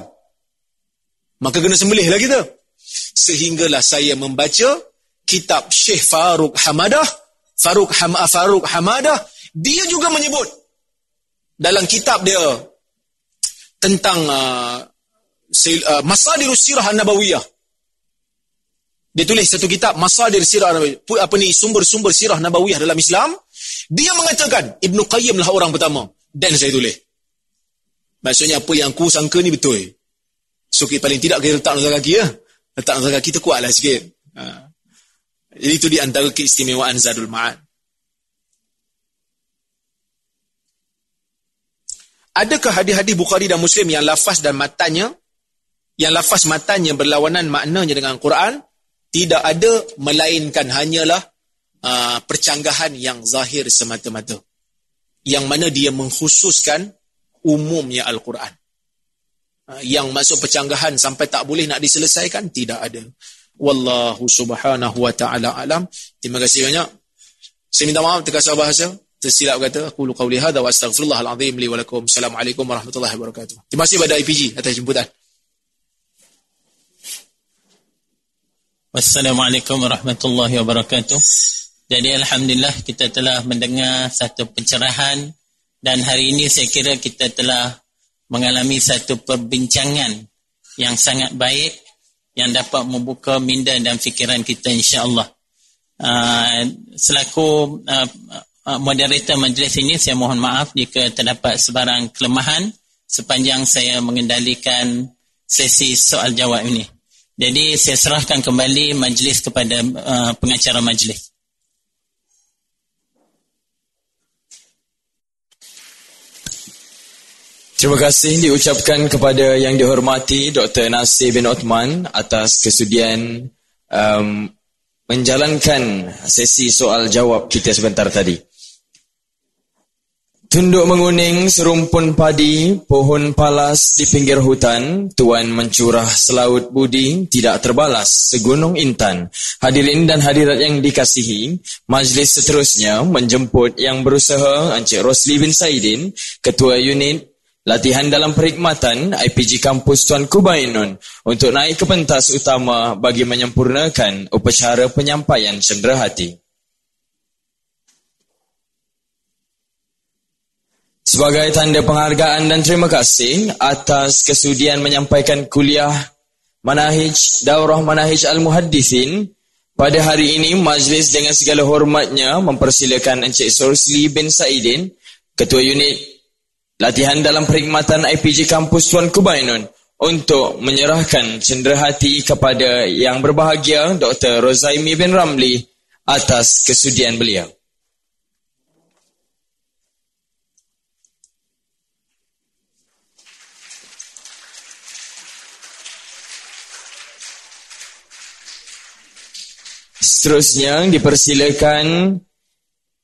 Maka kena sembelih lah kita. Sehinggalah saya membaca kitab Syekh Faruk Hamadah Faruk Ham Faruk Hamadah dia juga menyebut dalam kitab dia tentang uh, uh, Masadirus Sirah An-Nabawiyah. Dia tulis satu kitab Masadir Sirah An-Nabawiyah. Apa ni sumber-sumber Sirah Nabawiyah dalam Islam? Dia mengatakan Ibnu Qayyim lah orang pertama dan saya tulis. Maksudnya apa yang aku sangka ni betul. So paling tidak kita letak nazar kaki ya. Letak nazar kaki tu kuatlah sikit. Ha. Jadi itu di antara keistimewaan Zadul Ma'ad. Adakah hadis-hadis Bukhari dan Muslim yang lafaz dan matanya, yang lafaz matanya berlawanan maknanya dengan Quran? Tidak ada, melainkan hanyalah uh, percanggahan yang zahir semata-mata. Yang mana dia mengkhususkan umumnya Al-Quran. Uh, yang masuk percanggahan sampai tak boleh nak diselesaikan, tidak ada. Wallahu subhanahu wa ta'ala alam. Terima kasih banyak. Saya minta maaf terkasar bahasa. Tersilap kata. Aku lu qawli hadha wa astaghfirullah al-azim li walakum. Assalamualaikum warahmatullahi wabarakatuh. Terima kasih pada IPG atas jemputan. Wassalamualaikum warahmatullahi wabarakatuh. Jadi Alhamdulillah kita telah mendengar satu pencerahan dan hari ini saya kira kita telah mengalami satu perbincangan yang sangat baik yang dapat membuka minda dan fikiran kita insyaAllah. Uh, selaku uh, moderator majlis ini saya mohon maaf jika terdapat sebarang kelemahan sepanjang saya mengendalikan sesi soal jawab ini. Jadi saya serahkan kembali majlis kepada uh, pengacara majlis. Terima kasih diucapkan kepada yang dihormati Dr. Nasir bin Othman atas kesudian um, menjalankan sesi soal jawab kita sebentar tadi. Tunduk menguning serumpun padi, pohon palas di pinggir hutan, Tuan mencurah selaut budi, tidak terbalas, segunung intan. Hadirin dan hadirat yang dikasihi, majlis seterusnya menjemput yang berusaha Encik Rosli bin Saidin, Ketua Unit Latihan dalam perkhidmatan IPG Kampus Tuan Kubainun untuk naik ke pentas utama bagi menyempurnakan upacara penyampaian cenderahati. Sebagai tanda penghargaan dan terima kasih atas kesudian menyampaikan kuliah Manahij Daurah Manahij Al-Muhaddithin pada hari ini majlis dengan segala hormatnya mempersilakan Encik Sorsli bin Saidin Ketua Unit Latihan dalam Perkhidmatan IPG Kampus Tuan Kubainun untuk menyerahkan cenderahati kepada yang berbahagia Dr. Rozaimi bin Ramli atas kesudian beliau. Seterusnya dipersilakan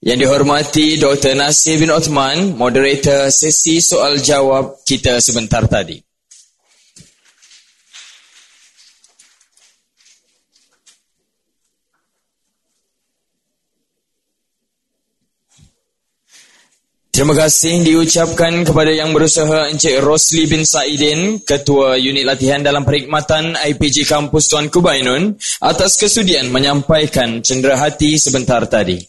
yang dihormati Dr. Nasir bin Othman, moderator sesi soal jawab kita sebentar tadi. Terima kasih diucapkan kepada yang berusaha Encik Rosli bin Saidin, Ketua Unit Latihan dalam Perkhidmatan IPG Kampus Tuan Kubainun atas kesudian menyampaikan cenderahati sebentar tadi.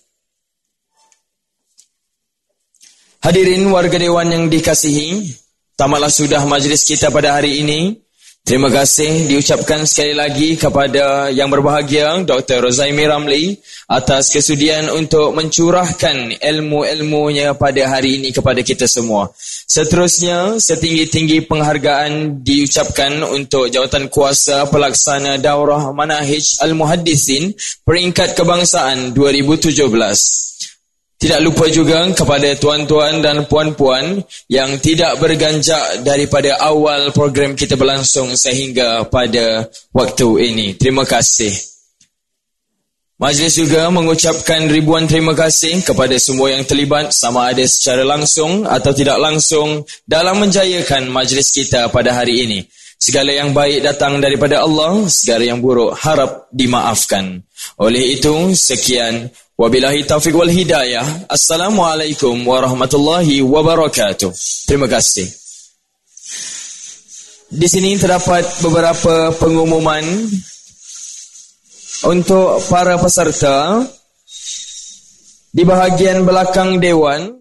Hadirin warga Dewan yang dikasihi, tamatlah sudah majlis kita pada hari ini. Terima kasih diucapkan sekali lagi kepada yang berbahagia Dr. Rozaimi Ramli atas kesudian untuk mencurahkan ilmu-ilmunya pada hari ini kepada kita semua. Seterusnya, setinggi-tinggi penghargaan diucapkan untuk jawatan kuasa pelaksana Daurah Manahij Al-Muhaddisin peringkat kebangsaan 2017. Tidak lupa juga kepada tuan-tuan dan puan-puan yang tidak berganjak daripada awal program kita berlangsung sehingga pada waktu ini. Terima kasih. Majlis juga mengucapkan ribuan terima kasih kepada semua yang terlibat sama ada secara langsung atau tidak langsung dalam menjayakan majlis kita pada hari ini. Segala yang baik datang daripada Allah, segala yang buruk harap dimaafkan. Oleh itu, sekian. Wabillahi taufiq wal hidayah. Assalamualaikum warahmatullahi wabarakatuh. Terima kasih. Di sini terdapat beberapa pengumuman untuk para peserta di bahagian belakang dewan